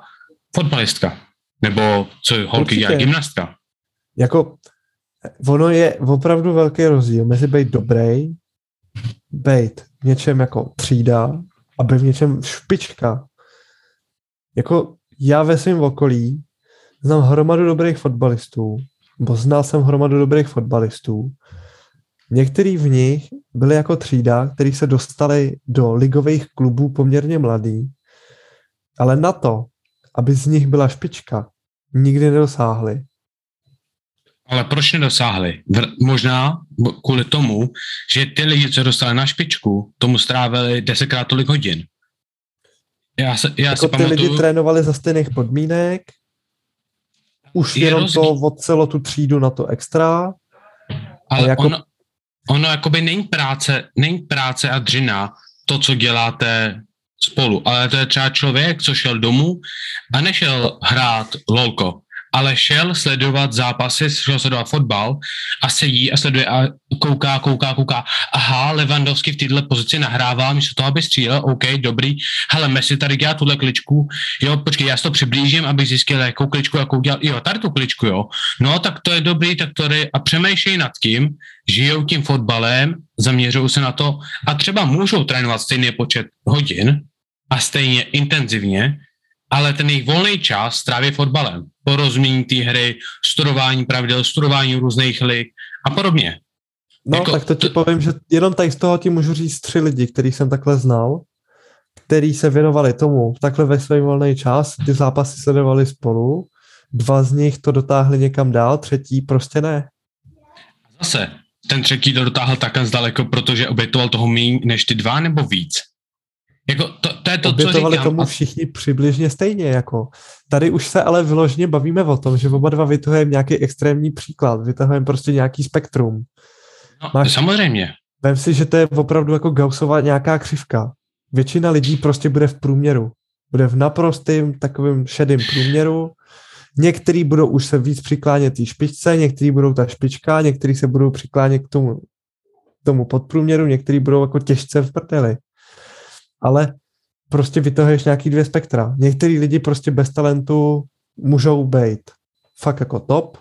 fotbalistka. Nebo co holky dělá, gymnastka. Jako, ono je opravdu velký rozdíl mezi být dobrý, být v něčem jako třída a být v něčem špička. Jako já ve svém okolí znám hromadu dobrých fotbalistů, bo znal jsem hromadu dobrých fotbalistů. Některý v nich byli jako třída, který se dostali do ligových klubů poměrně mladý, ale na to, aby z nich byla špička, nikdy nedosáhli. Ale proč nedosáhli? Možná kvůli tomu, že ty lidi, co dostali na špičku, tomu strávili desetkrát tolik hodin. Já se, já jako si ty pamatuju... lidi trénovali za stejných podmínek, už je jenom rozdíl. to odcelo tu třídu na to extra. Ale jako... ono, ono jakoby není práce, není práce a dřina to, co děláte spolu, ale to je třeba člověk, co šel domů a nešel hrát lolko, ale šel sledovat zápasy, šel sledovat fotbal a sedí a sleduje a kouká, kouká, kouká. Aha, Levandovský v této pozici nahrává, místo toho, aby střílel, OK, dobrý. Hele, Messi tady dělá tuhle kličku, jo, počkej, já si to přiblížím, abych zjistil, jakou kličku, jakou dělal, jo, tady tu kličku, jo. No, tak to je dobrý, tak to je, a přemýšlej nad tím, žijou tím fotbalem, zaměřují se na to a třeba můžou trénovat stejný počet hodin a stejně intenzivně, ale ten jejich volný čas stráví fotbalem. Porozumění té hry, studování pravidel, studování různých lig a podobně. No, jako, tak to ti povím, že jenom tady z toho ti můžu říct tři lidi, který jsem takhle znal, který se věnovali tomu takhle ve svém volný čas, ty zápasy sledovali spolu, dva z nich to dotáhli někam dál, třetí prostě ne. Zase, ten třetí to dotáhl takhle zdaleko, protože obětoval toho méně než ty dva nebo víc? Jako to, to je to, Obětovali co říkám. tomu všichni přibližně stejně. Jako. Tady už se ale vyloženě bavíme o tom, že oba dva vytahujeme nějaký extrémní příklad, vytahujeme prostě nějaký spektrum. No, Máš, samozřejmě. Vem si, že to je opravdu jako Gaussova nějaká křivka. Většina lidí prostě bude v průměru. Bude v naprostém takovém šedém průměru. Některý budou už se víc přiklánět té špičce, některý budou ta špička, některý se budou přiklánět k tomu, k tomu podprůměru, některý budou jako těžce v prdeli ale prostě vytahuješ nějaký dvě spektra. Některý lidi prostě bez talentu můžou být fakt jako top,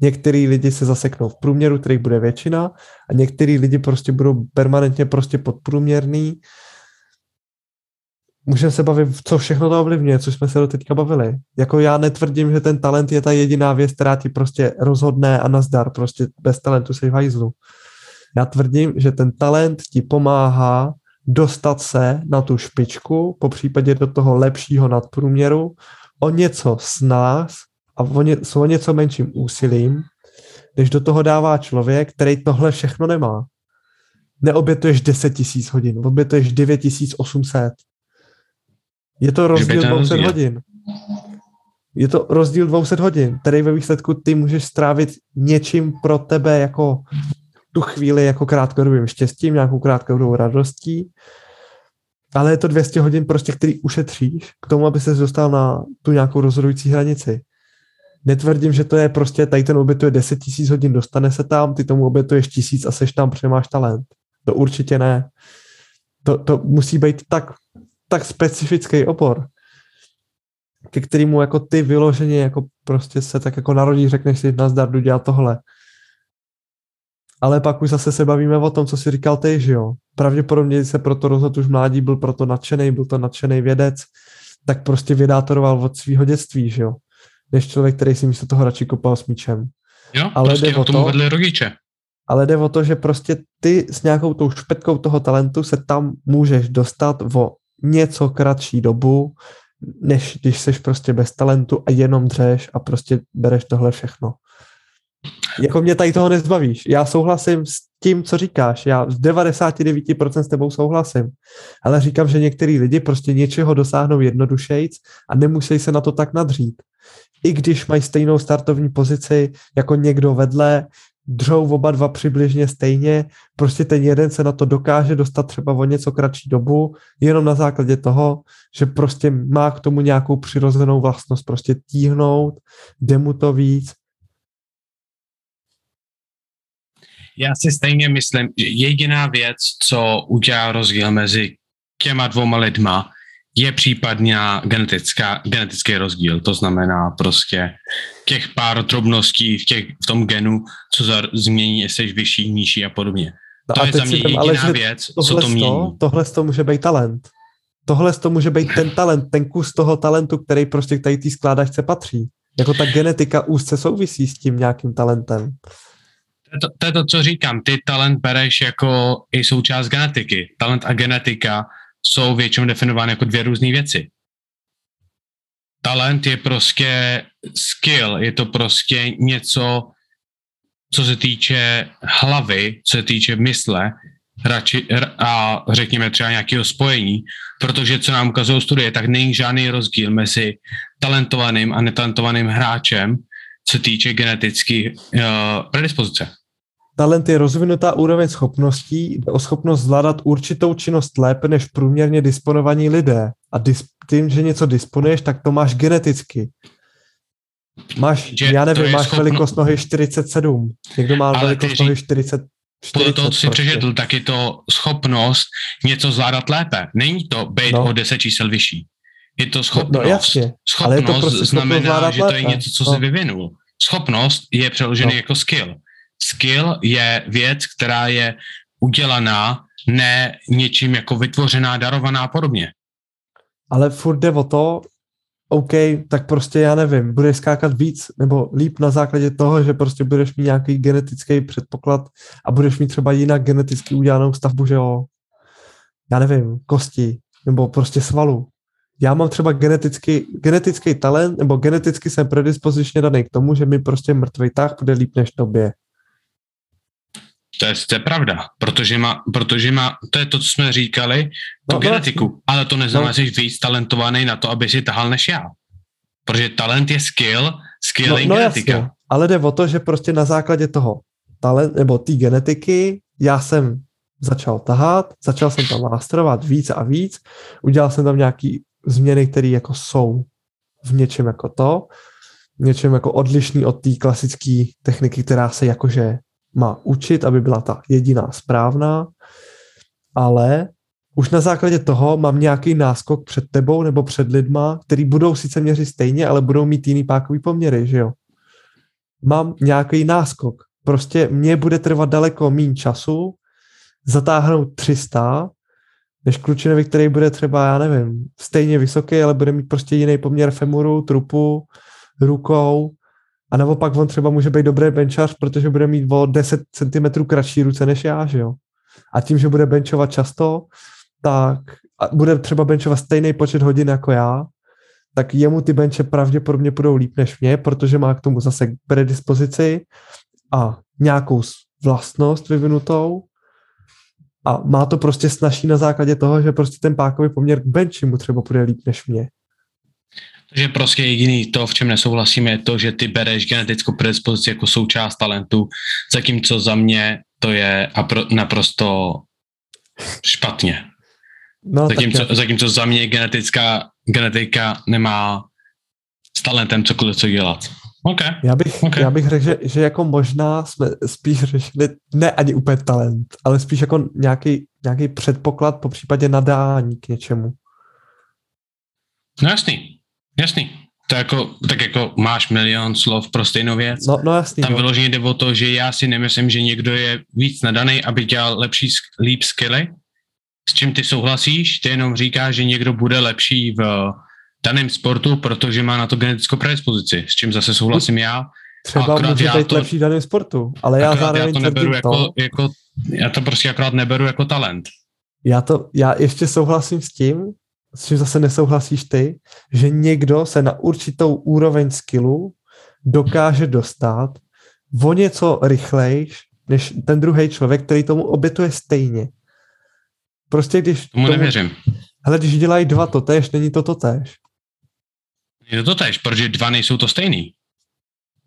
některý lidi se zaseknou v průměru, kterých bude většina a některý lidi prostě budou permanentně prostě podprůměrný. Můžeme se bavit, co všechno to ovlivňuje, co jsme se do teďka bavili. Jako já netvrdím, že ten talent je ta jediná věc, která ti prostě rozhodne a nazdar, prostě bez talentu se v hajzlu. Já tvrdím, že ten talent ti pomáhá dostat se na tu špičku, po případě do toho lepšího nadprůměru, o něco s nás a o, ně, s o něco menším úsilím, než do toho dává člověk, který tohle všechno nemá. Neobětuješ 10 tisíc hodin, obětuješ 9800. Je to rozdíl 200 hodin. Je to rozdíl 200 hodin, který ve výsledku ty můžeš strávit něčím pro tebe jako tu chvíli jako krátkodobým štěstím, nějakou krátkodobou radostí, ale je to 200 hodin prostě, který ušetříš k tomu, aby se dostal na tu nějakou rozhodující hranici. Netvrdím, že to je prostě, tady ten obětuje 10 tisíc hodin, dostane se tam, ty tomu obětuješ tisíc a seš tam, protože máš talent. To určitě ne. To, to musí být tak, tak specifický opor, ke kterému jako ty vyloženě jako prostě se tak jako narodí, řekneš si, nazdar, jdu dělat tohle. Ale pak už zase se bavíme o tom, co si říkal ty, že jo. Pravděpodobně se proto rozhodl už mládí, byl proto nadšený, byl to nadšený vědec, tak prostě vědátoroval od svého dětství, že jo. Než člověk, který si místo toho radši kopal s míčem. Jo, ale prostě jde o tomu to, vedli rodiče. Ale jde o to, že prostě ty s nějakou tou špetkou toho talentu se tam můžeš dostat o něco kratší dobu, než když seš prostě bez talentu a jenom dřeš a prostě bereš tohle všechno. Jako mě tady toho nezbavíš. Já souhlasím s tím, co říkáš. Já z 99% s tebou souhlasím. Ale říkám, že některý lidi prostě něčeho dosáhnou jednodušejc a nemusí se na to tak nadřít. I když mají stejnou startovní pozici jako někdo vedle, dřou oba dva přibližně stejně, prostě ten jeden se na to dokáže dostat třeba o něco kratší dobu, jenom na základě toho, že prostě má k tomu nějakou přirozenou vlastnost prostě tíhnout, jde mu to víc. Já si stejně myslím, že jediná věc, co udělá rozdíl mezi těma dvoma lidma, je případně genetická, genetický rozdíl. To znamená prostě těch pár drobností v, těch, v tom genu, co za, změní, jestli jsi vyšší, nižší a podobně. No to a je za mě jediná ale věc, co to mění. To, tohle to může být talent. Tohle to může být ten talent, ten kus toho talentu, který prostě k tady té skládačce patří. Jako ta genetika úzce souvisí s tím nějakým talentem. To to, je to, co říkám. Ty talent bereš jako i součást genetiky. Talent a genetika jsou většinou definovány jako dvě různé věci. Talent je prostě skill, je to prostě něco, co se týče hlavy, co se týče mysle radši, a řekněme třeba nějakého spojení, protože co nám ukazují studie, tak není žádný rozdíl mezi talentovaným a netalentovaným hráčem, co týče genetické uh, predispozice. Talent je rozvinutá úroveň schopností, jde o schopnost zvládat určitou činnost lépe než průměrně disponovaní lidé. A dis- tím, že něco disponuješ, tak to máš geneticky. Máš, že já nevím, máš schopno... velikost nohy 47. Někdo má Ale velikost nohy 40, 40 podle toho, co jsi prostě. přečetl, tak je to schopnost něco zvládat lépe. Není to být no. o 10 čísel vyšší. Je to schopnost. No, no jasně. Schopnost Ale je to prostě znamená, že to je něco, co no. jsi vyvinul. Schopnost je přeložený no. jako skill skill je věc, která je udělaná, ne něčím jako vytvořená, darovaná a podobně. Ale furt jde o to, OK, tak prostě já nevím, budeš skákat víc nebo líp na základě toho, že prostě budeš mít nějaký genetický předpoklad a budeš mít třeba jinak geneticky udělanou stavbu, že jo, já nevím, kosti nebo prostě svalu. Já mám třeba genetický, genetický talent, nebo geneticky jsem predispozičně daný k tomu, že mi prostě mrtvý tah bude líp než tobě. To je, to je pravda, protože má, protože má, to je to, co jsme říkali, tu no, genetiku, no. ale to neznamená, no. že jsi víc talentovaný na to, aby si tahal než já. Protože talent je skill, skill no, je no genetika. Jasně. Ale jde o to, že prostě na základě toho talent, nebo té genetiky, já jsem začal tahat, začal jsem tam masterovat víc a víc, udělal jsem tam nějaký změny, které jako jsou v něčem jako to, něčem jako odlišný od té klasické techniky, která se jakože má učit, aby byla ta jediná správná, ale už na základě toho mám nějaký náskok před tebou nebo před lidma, který budou sice měřit stejně, ale budou mít jiný pákový poměry, že jo? Mám nějaký náskok. Prostě mě bude trvat daleko méně času zatáhnout 300, než klučinovi, který bude třeba, já nevím, stejně vysoký, ale bude mít prostě jiný poměr femuru, trupu, rukou a naopak on třeba může být dobrý benchař, protože bude mít o 10 cm kratší ruce než já, že jo. A tím, že bude benchovat často, tak bude třeba benchovat stejný počet hodin jako já, tak jemu ty benče pravděpodobně budou líp než mě, protože má k tomu zase predispozici a nějakou vlastnost vyvinutou a má to prostě snaží na základě toho, že prostě ten pákový poměr k benchi mu třeba bude líp než mě. Takže prostě jediný to, v čem nesouhlasíme, je to, že ty bereš genetickou predispozici jako součást talentu, zatímco za mě to je naprosto špatně. No, zatímco, tak zatímco za mě genetická genetika nemá s talentem cokoliv co dělat. Okay. Já bych, okay. já bych řekl, že, že jako možná jsme spíš řešili ne ani úplně talent, ale spíš jako nějaký, nějaký předpoklad, po případě nadání k něčemu. No jasný, jasný. To jako, tak jako máš milion slov pro stejnou věc. No, no jasný. Tam no. vyloženě jde o to, že já si nemyslím, že někdo je víc nadaný, aby dělal lepší, líp skilly. S čím ty souhlasíš? Ty jenom říkáš, že někdo bude lepší v daném sportu, protože má na to genetickou predispozici, s čím zase souhlasím já. Třeba může být to, lepší v daném sportu, ale já zároveň já to neberu jako, to, jako, já to prostě akorát neberu jako talent. Já to, já ještě souhlasím s tím, s čím zase nesouhlasíš ty, že někdo se na určitou úroveň skillu dokáže dostat o něco rychlejš, než ten druhý člověk, který tomu obětuje stejně. Prostě když... Tomu, tomu nevěřím. Ale když dělají dva totéž, není to totéž. Je to tež, protože dva nejsou to stejný.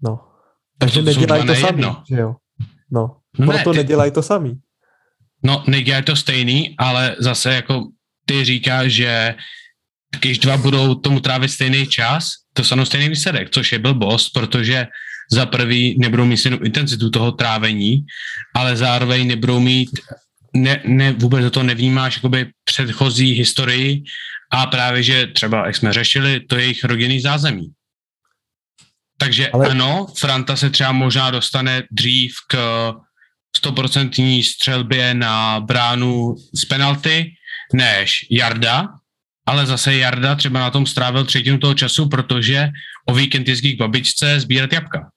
No. Takže to nedělají to samý, že jo? No. no Proto ne, ty, nedělají to samý. No, nedělají to stejný, ale zase jako ty říkáš, že když dva budou tomu trávit stejný čas, to jsou stejný výsledek, což je blbost, protože za prvý nebudou mít stejnou intenzitu toho trávení, ale zároveň nebudou mít, ne, ne, vůbec to nevnímáš jakoby předchozí historii a právě, že třeba, jak jsme řešili, to je jejich rodinný zázemí. Takže Ale... ano, Franta se třeba možná dostane dřív k 100% střelbě na bránu z penalty než Jarda, ale zase Jarda třeba na tom strávil třetinu toho času, protože o víkend jezdí k babičce sbírat jabka.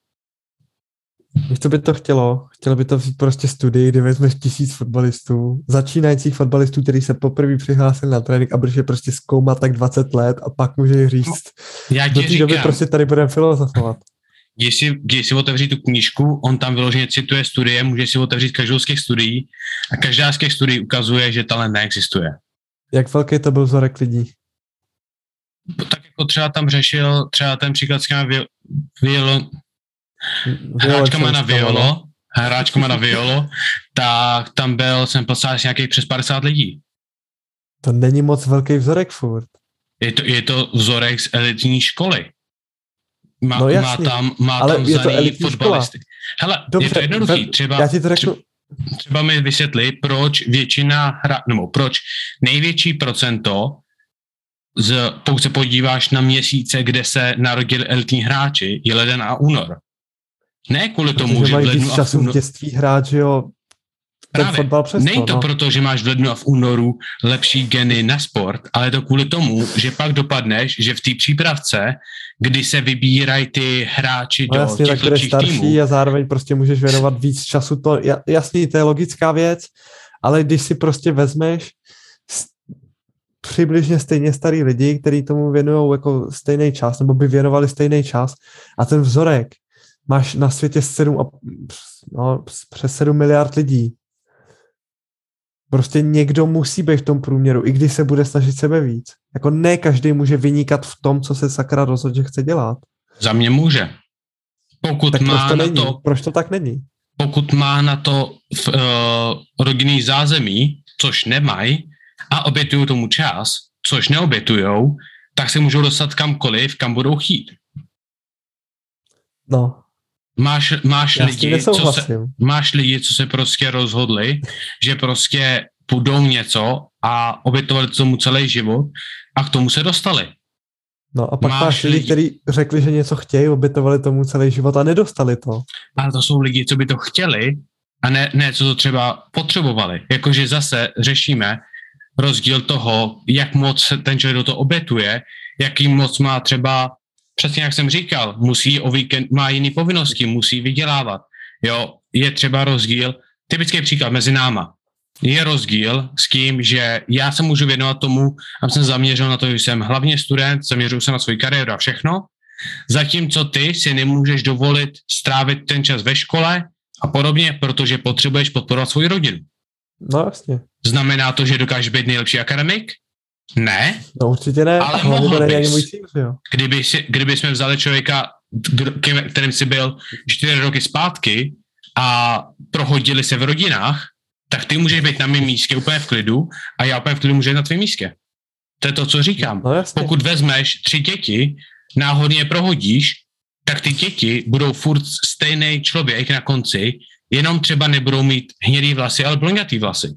Víš, co by to chtělo? Chtělo by to prostě studii, kdy vezmeš tisíc fotbalistů, začínajících fotbalistů, který se poprvé přihlásil na trénink a budeš je prostě zkoumat tak 20 let a pak může říct, no, já do té doby prostě tady budeme filozofovat. Když si, když si otevří tu knížku, on tam vyloženě cituje studie, může si otevřít každou z těch studií a každá z těch studií ukazuje, že talent neexistuje. Jak velký to byl vzorek lidí? Tak jako třeba tam řešil třeba ten příklad s těmi violon, hráčkama na violo, hráčkama na violo, tak tam byl, jsem poslal nějakých přes 50 lidí. To není moc velký vzorek furt. Je to, je to vzorek z elitní školy. Má, no má tam, má ale tam je to elitní fotbalisty. Hele, Dobře, je to jednoduchý. Třeba, já ti to řeknu. třeba, mi vysvětli, proč většina hra, nebo proč největší procento z, pokud se podíváš na měsíce, kde se narodili elitní hráči, je leden a únor. Ne kvůli Protože tomu, že v lednu a v únoru... dětství hrát, jo, ten Právě. fotbal přesto, Není to no. proto, že máš v lednu a v únoru lepší geny na sport, ale je to kvůli tomu, že pak dopadneš, že v té přípravce, kdy se vybírají ty hráči no, do jasně, těch lepších starší týmů. a zároveň prostě můžeš věnovat víc času. To, jasný, to je logická věc, ale když si prostě vezmeš přibližně stejně starý lidi, kteří tomu věnují jako stejný čas, nebo by věnovali stejný čas a ten vzorek máš na světě 7, no, přes 7 miliard lidí. Prostě někdo musí být v tom průměru, i když se bude snažit sebe víc. Jako ne každý může vynikat v tom, co se sakra rozhodně že chce dělat. Za mě může. Pokud tak má proč to na není? to... Proč to tak není? Pokud má na to v, uh, rodinný zázemí, což nemají, a obětují tomu čas, což neobětujou, tak se můžou dostat kamkoliv, kam budou chtít. No, Máš, máš, lidi, co se, máš lidi, co se prostě rozhodli, že prostě půjdou něco a obětovali tomu celý život a k tomu se dostali. No a pak máš, máš lidi, kteří řekli, že něco chtějí, obětovali tomu celý život a nedostali to. Ale to jsou lidi, co by to chtěli a ne, ne co to třeba potřebovali. Jakože zase řešíme rozdíl toho, jak moc ten člověk do toho obětuje, jaký moc má třeba přesně jak jsem říkal, musí o víkend, má jiné povinnosti, musí vydělávat. Jo, je třeba rozdíl, typický příklad mezi náma. Je rozdíl s tím, že já se můžu věnovat tomu, aby jsem zaměřil na to, že jsem hlavně student, zaměřuji se na svou kariéru a všechno, zatímco ty si nemůžeš dovolit strávit ten čas ve škole, a podobně, protože potřebuješ podporovat svou rodinu. No jasně. Znamená to, že dokážeš být nejlepší akademik? Ne. No určitě ne, ale mohl bys. Můj cíl, jo. Kdyby, si, kdyby jsme vzali člověka, kterým si byl čtyři roky zpátky a prohodili se v rodinách, tak ty můžeš být na mém místě úplně v klidu a já úplně v klidu můžu být na tvém místě. To je to, co říkám. No, Pokud vezmeš tři děti, náhodně je prohodíš, tak ty děti budou furt stejný člověk na konci, jenom třeba nebudou mít hnědý vlasy, ale blondětý vlasy.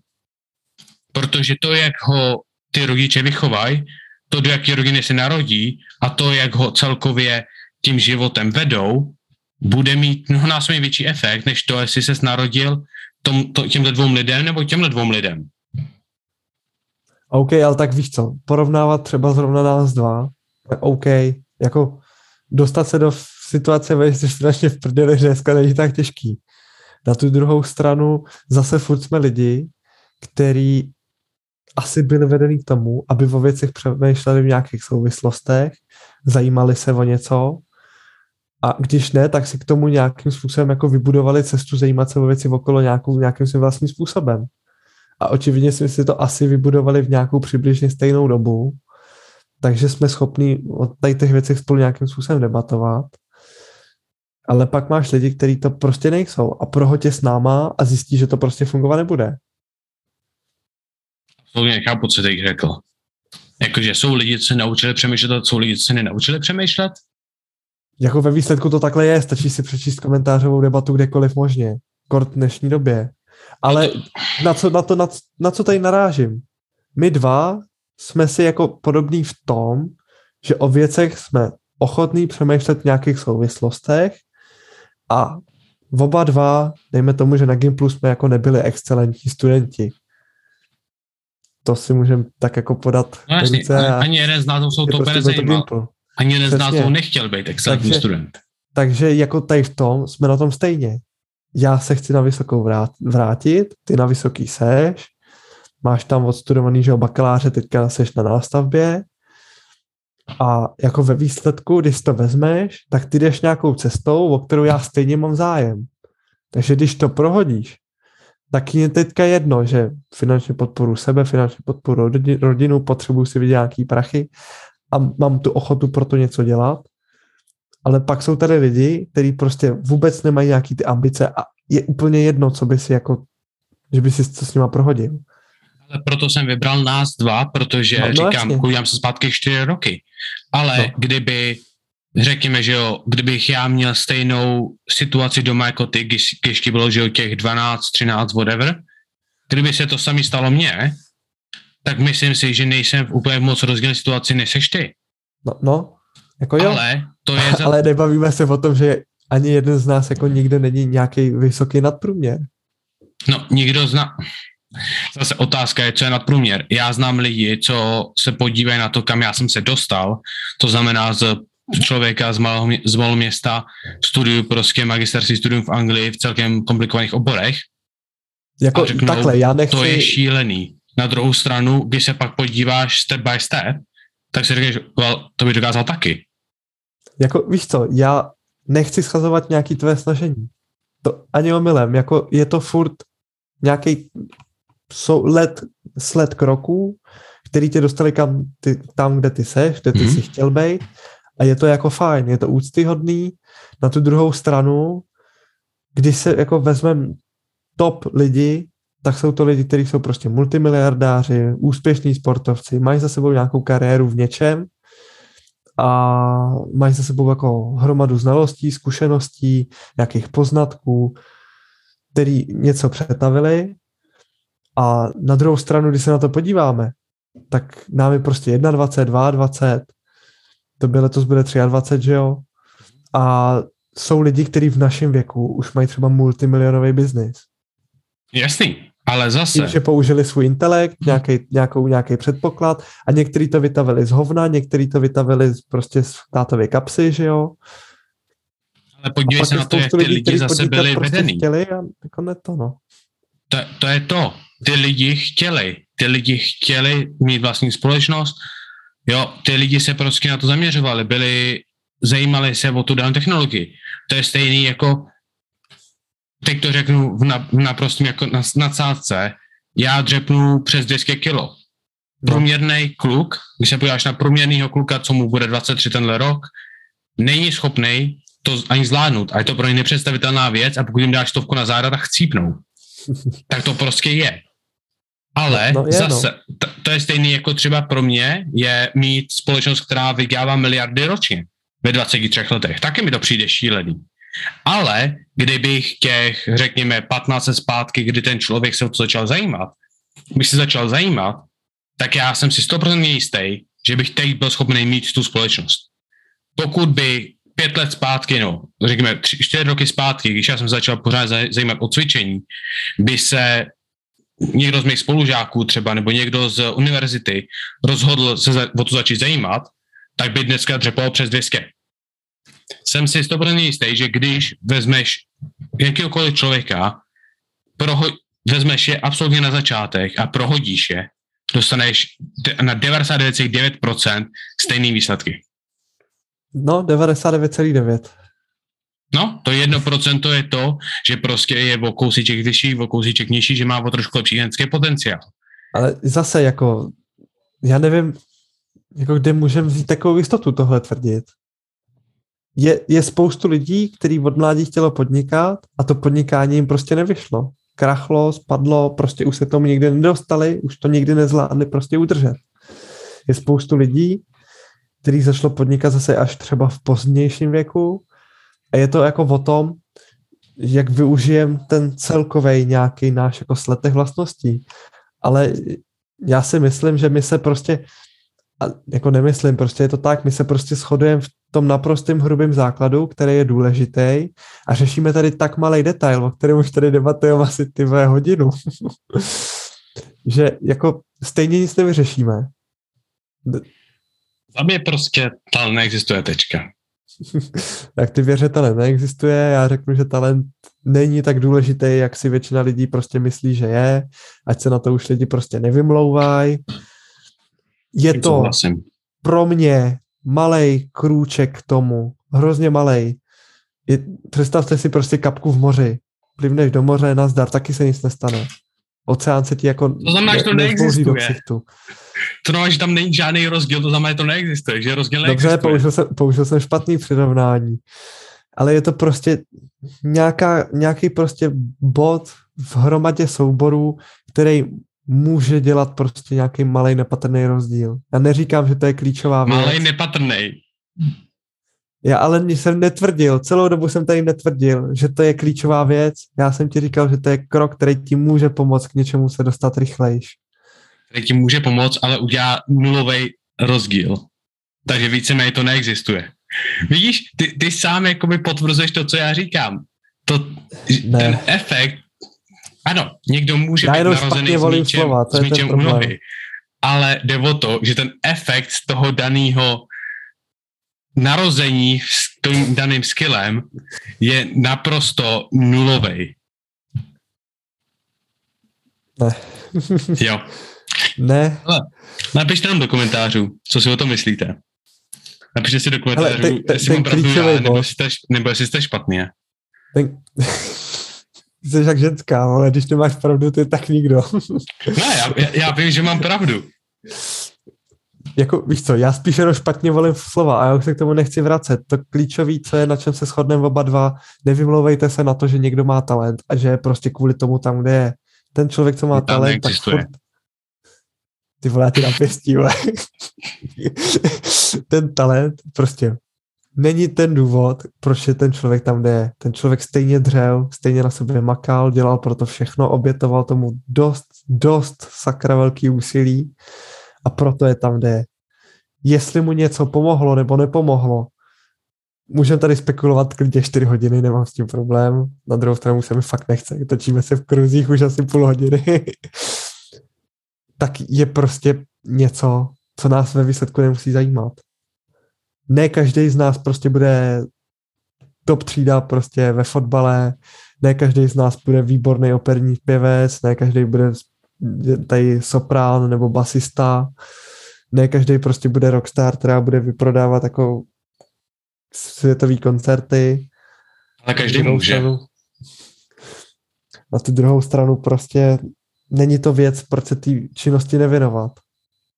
Protože to, jak ho ty rodiče vychovají, to, do jaké rodiny se narodí a to, jak ho celkově tím životem vedou, bude mít mnohonásobně větší efekt, než to, jestli se narodil tom, to, těmhle dvou lidem nebo těmhle dvou lidem. OK, ale tak víš co, porovnávat třeba zrovna nás dva, OK, jako dostat se do situace, ve jsi strašně v prdeli, že dneska není tak těžký. Na tu druhou stranu zase furt jsme lidi, který asi byli vedený k tomu, aby o věcech přemýšleli v nějakých souvislostech, zajímali se o něco a když ne, tak si k tomu nějakým způsobem jako vybudovali cestu zajímat se o věci okolo nějakou, nějakým svým vlastním způsobem. A očividně jsme si to asi vybudovali v nějakou přibližně stejnou dobu, takže jsme schopni o tady těch věcech spolu nějakým způsobem debatovat. Ale pak máš lidi, kteří to prostě nejsou a prohotě s náma a zjistí, že to prostě fungovat nebude. To nechápu, co teď řekl. Jakože jsou lidi, co se naučili přemýšlet a jsou lidi, co se nenaučili přemýšlet? Jako ve výsledku to takhle je, stačí si přečíst komentářovou debatu kdekoliv možně. Kort v dnešní době. Ale na co, na, to, na, na co tady narážím? My dva jsme si jako podobní v tom, že o věcech jsme ochotní přemýšlet v nějakých souvislostech a oba dva, dejme tomu, že na Gimplu jsme jako nebyli excelentní studenti. To si můžeme tak jako podat no jasně, a ani jeden z nás jsou to prostě Ani jeden z nás nechtěl být excelentní takže, student. Takže jako tady v tom jsme na tom stejně. Já se chci na vysokou vrátit, ty na vysoký seš, máš tam odstudovaný, že bakaláře, teďka seš na nástavbě a jako ve výsledku, když to vezmeš, tak ty jdeš nějakou cestou, o kterou já stejně mám zájem. Takže když to prohodíš, tak je teďka jedno, že finančně podporu sebe, finančně podporu rodinu, potřebuji si vidět nějaký prachy a mám tu ochotu pro to něco dělat. Ale pak jsou tady lidi, kteří prostě vůbec nemají nějaký ty ambice a je úplně jedno, co by si jako, že by si to s nima prohodil. Ale proto jsem vybral nás dva, protože no, no říkám, jasně. se zpátky čtyři roky. Ale no. kdyby, řekněme, že jo, kdybych já měl stejnou situaci doma jako ty, když, když ti bylo, že jo, těch 12, 13, whatever, kdyby se to sami stalo mně, tak myslím si, že nejsem v úplně moc rozdílné situaci, než seš ty. No, no, jako jo. Ale to je... Za... Ale nebavíme se o tom, že ani jeden z nás jako nikde není nějaký vysoký nadprůměr. No, nikdo zná... Zase otázka je, co je nadprůměr. Já znám lidi, co se podívají na to, kam já jsem se dostal, to znamená z člověka z malého, z malého města, studiu prostě magisterský studium v Anglii v celkem komplikovaných oborech. Jako řeknou, takhle, já nechci... To je šílený. Na druhou stranu, když se pak podíváš step by step, tak si říkáš, well, to by dokázal taky. Jako, víš co, já nechci schazovat nějaký tvé snažení. To ani omylem, jako je to furt nějaký let, sled kroků, který tě dostali kam ty, tam, kde ty seš, kde ty mm-hmm. si chtěl být a je to jako fajn, je to úctyhodný. Na tu druhou stranu, když se jako vezmeme top lidi, tak jsou to lidi, kteří jsou prostě multimiliardáři, úspěšní sportovci, mají za sebou nějakou kariéru v něčem a mají za sebou jako hromadu znalostí, zkušeností, nějakých poznatků, který něco přetavili a na druhou stranu, když se na to podíváme, tak nám je prostě 21, 22, to by letos bude 23, že jo? A jsou lidi, kteří v našem věku už mají třeba multimilionový biznis. Jasný, ale zase... Tím, že použili svůj intelekt, nějaký, nějakou, nějaký předpoklad a někteří to vytavili z hovna, někteří to vytavili z, prostě z tátově kapsy, že jo. Ale podívej se na to, jak ty lidi zase byli prostě vedený. Chtěli a jako ne to, no. To, to je to. Ty lidi chtěli. Ty lidi chtěli mít vlastní společnost. Jo, ty lidi se prostě na to zaměřovali, byli, zajímali se o tu danou technologii. To je stejný jako teď to řeknu v, na, v naprostým jako na, nadsázce, já dřepnu přes 200 kilo. No. Průměrný kluk, když se podíváš na průměrného kluka, co mu bude 23 tenhle rok, není schopný to ani zvládnout. A je to pro ně nepředstavitelná věc a pokud jim dáš stovku na záda, tak chcípnou. tak to prostě je. Ale no, je, no. zase, no. to, to je stejný jako třeba pro mě, je mít společnost, která vydělává miliardy ročně ve 23 letech. Taky mi to přijde šílený. Ale kdybych těch, řekněme, 15 let zpátky, kdy ten člověk se o to začal zajímat, bych se začal zajímat, tak já jsem si 100% jistý, že bych teď byl schopný mít tu společnost. Pokud by pět let zpátky, no, řekněme tři, čtyři roky zpátky, když já jsem začal pořád zajímat o cvičení, by se někdo z mých spolužáků třeba, nebo někdo z univerzity rozhodl se za, o to začít zajímat, tak by dneska dřepal přes 200. Jsem si 100% jistý, že když vezmeš jakýkoliv člověka, proho- vezmeš je absolutně na začátek a prohodíš je, dostaneš na 99,9% stejné výsledky. No, 99,9. No, to jedno procento je to, že prostě je o kousíček vyšší, o kousíček nižší, že má o trošku lepší genetický potenciál. Ale zase jako, já nevím, jako kde můžeme vzít takovou jistotu tohle tvrdit. Je, je spoustu lidí, kteří od mládí chtělo podnikat a to podnikání jim prostě nevyšlo. Krachlo, spadlo, prostě už se tomu nikdy nedostali, už to nikdy nezvládli prostě udržet. Je spoustu lidí, který začalo podnikat zase až třeba v pozdějším věku a je to jako o tom, jak využijem ten celkový nějaký náš jako sletech vlastností. Ale já si myslím, že my se prostě, a jako nemyslím, prostě je to tak, my se prostě shodujeme v tom naprostém hrubém základu, který je důležitý a řešíme tady tak malý detail, o kterém už tady debatujeme asi ty hodinu. že jako stejně nic nevyřešíme. Tam je prostě, tam neexistuje tečka. tak ty věře talent neexistuje, já řeknu, že talent není tak důležitý, jak si většina lidí prostě myslí, že je, ať se na to už lidi prostě nevymlouvají. Je to pro mě malý krůček k tomu, hrozně malý. představte si prostě kapku v moři, plivneš do moře, nazdar, taky se nic nestane. Oceán se ti jako to znamená, že to neexistuje. Do ksichtu. To znamená, že tam není žádný rozdíl, to znamená, že to neexistuje, že rozdíl neexistuje. Dobře, použil jsem, použil jsem špatný přirovnání, ale je to prostě nějaká, nějaký prostě bod v hromadě souborů, který může dělat prostě nějaký malý nepatrný rozdíl. Já neříkám, že to je klíčová věc. Malý nepatrný. Já ale jsem netvrdil, celou dobu jsem tady netvrdil, že to je klíčová věc. Já jsem ti říkal, že to je krok, který ti může pomoct k něčemu se dostat rychlejš. Který ti může pomoct, ale udělá nulový rozdíl. Takže víceméně to neexistuje. Vidíš, ty, ty sám jakoby potvrzuješ to, co já říkám. To, ne. ten efekt, ano, někdo může já být narozený s míčem, slova, s míčem u nohy, ale jde o to, že ten efekt z toho daného narození s tím daným skillem je naprosto nulový. Ne. jo. Ne. Ale napište nám do komentářů, co si o tom myslíte. Napište si do komentářů, Hele, ten, ten, jestli mám pravdu já, nebo, jestli jste, nebo jestli jste špatný. Ten, jsi jak ženská, ale když nemáš pravdu, ty tak nikdo. ne, já, já vím, že mám pravdu jako víš co, já spíš jenom špatně volím slova a já už se k tomu nechci vracet. To klíčové, co je, na čem se shodneme oba dva, nevymlouvejte se na to, že někdo má talent a že je prostě kvůli tomu tam, kde je. Ten člověk, co má talent, neexistuje. tak furt... Ty vole, ty napěstí, ten talent prostě není ten důvod, proč je ten člověk tam, kde je. Ten člověk stejně dřel, stejně na sobě makal, dělal pro to všechno, obětoval tomu dost, dost sakra velký úsilí a proto je tam, je. Jestli mu něco pomohlo nebo nepomohlo, můžeme tady spekulovat klidně 4 hodiny, nemám s tím problém. Na druhou stranu se mi fakt nechce. Točíme se v kruzích už asi půl hodiny. tak je prostě něco, co nás ve výsledku nemusí zajímat. Ne každý z nás prostě bude top třída prostě ve fotbale, ne každý z nás bude výborný operní pěvec, ne každý bude tady soprán nebo basista. Ne každý prostě bude rockstar, která bude vyprodávat jako světový koncerty. Ale každý může. na tu druhou stranu prostě není to věc, proč se té činnosti nevěnovat.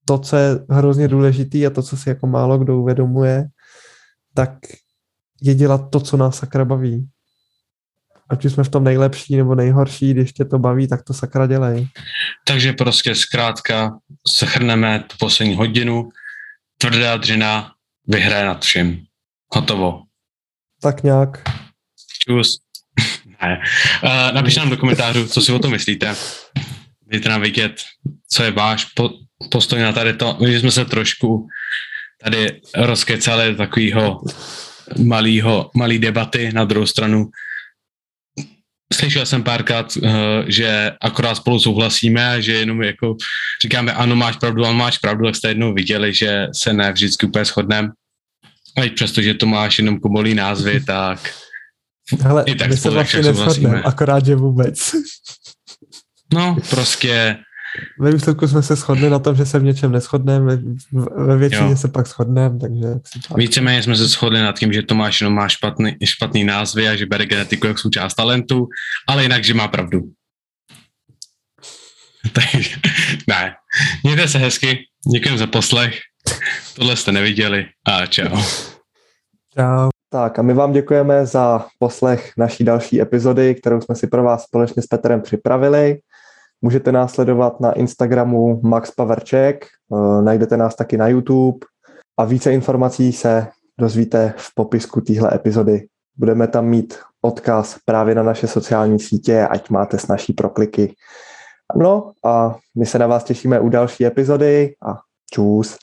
To, co je hrozně důležitý a to, co si jako málo kdo uvědomuje, tak je dělat to, co nás sakra baví. Ať už jsme v tom nejlepší nebo nejhorší, když tě to baví, tak to sakra dělej. Takže prostě zkrátka shrneme tu poslední hodinu, tvrdá dřina vyhraje nad vším. Hotovo. Tak nějak. Čus. ne. Uh, napište nám do komentářů, co si o tom myslíte. Dejte nám vědět, co je váš po, postoj na tady to. My jsme se trošku tady rozkecali takového malého, malý debaty na druhou stranu. Slyšel jsem párkrát, uh, že akorát spolu souhlasíme, že jenom jako říkáme, ano, máš pravdu, ano, máš pravdu, tak jste jednou viděli, že se ne vždycky úplně shodneme. A i přesto, že to máš jenom komolý názvy, tak Hele, i tak my se vlastně neschodneme, akorát, že vůbec. No, prostě ve výsledku jsme se shodli na tom, že se v něčem neschodneme, ve většině jo. se pak shodneme, takže... Víceméně jsme se shodli nad tím, že Tomáš jenom má špatný, špatný názvy a že bere genetiku jako součást talentu, ale jinak, že má pravdu. takže, ne. Mějte se hezky, děkujeme za poslech, tohle jste neviděli a čau. Čau. Tak a my vám děkujeme za poslech naší další epizody, kterou jsme si pro vás společně s Petrem připravili. Můžete nás sledovat na Instagramu Max Paverček, eh, najdete nás taky na YouTube a více informací se dozvíte v popisku téhle epizody. Budeme tam mít odkaz právě na naše sociální sítě, ať máte s naší prokliky. No a my se na vás těšíme u další epizody a čus.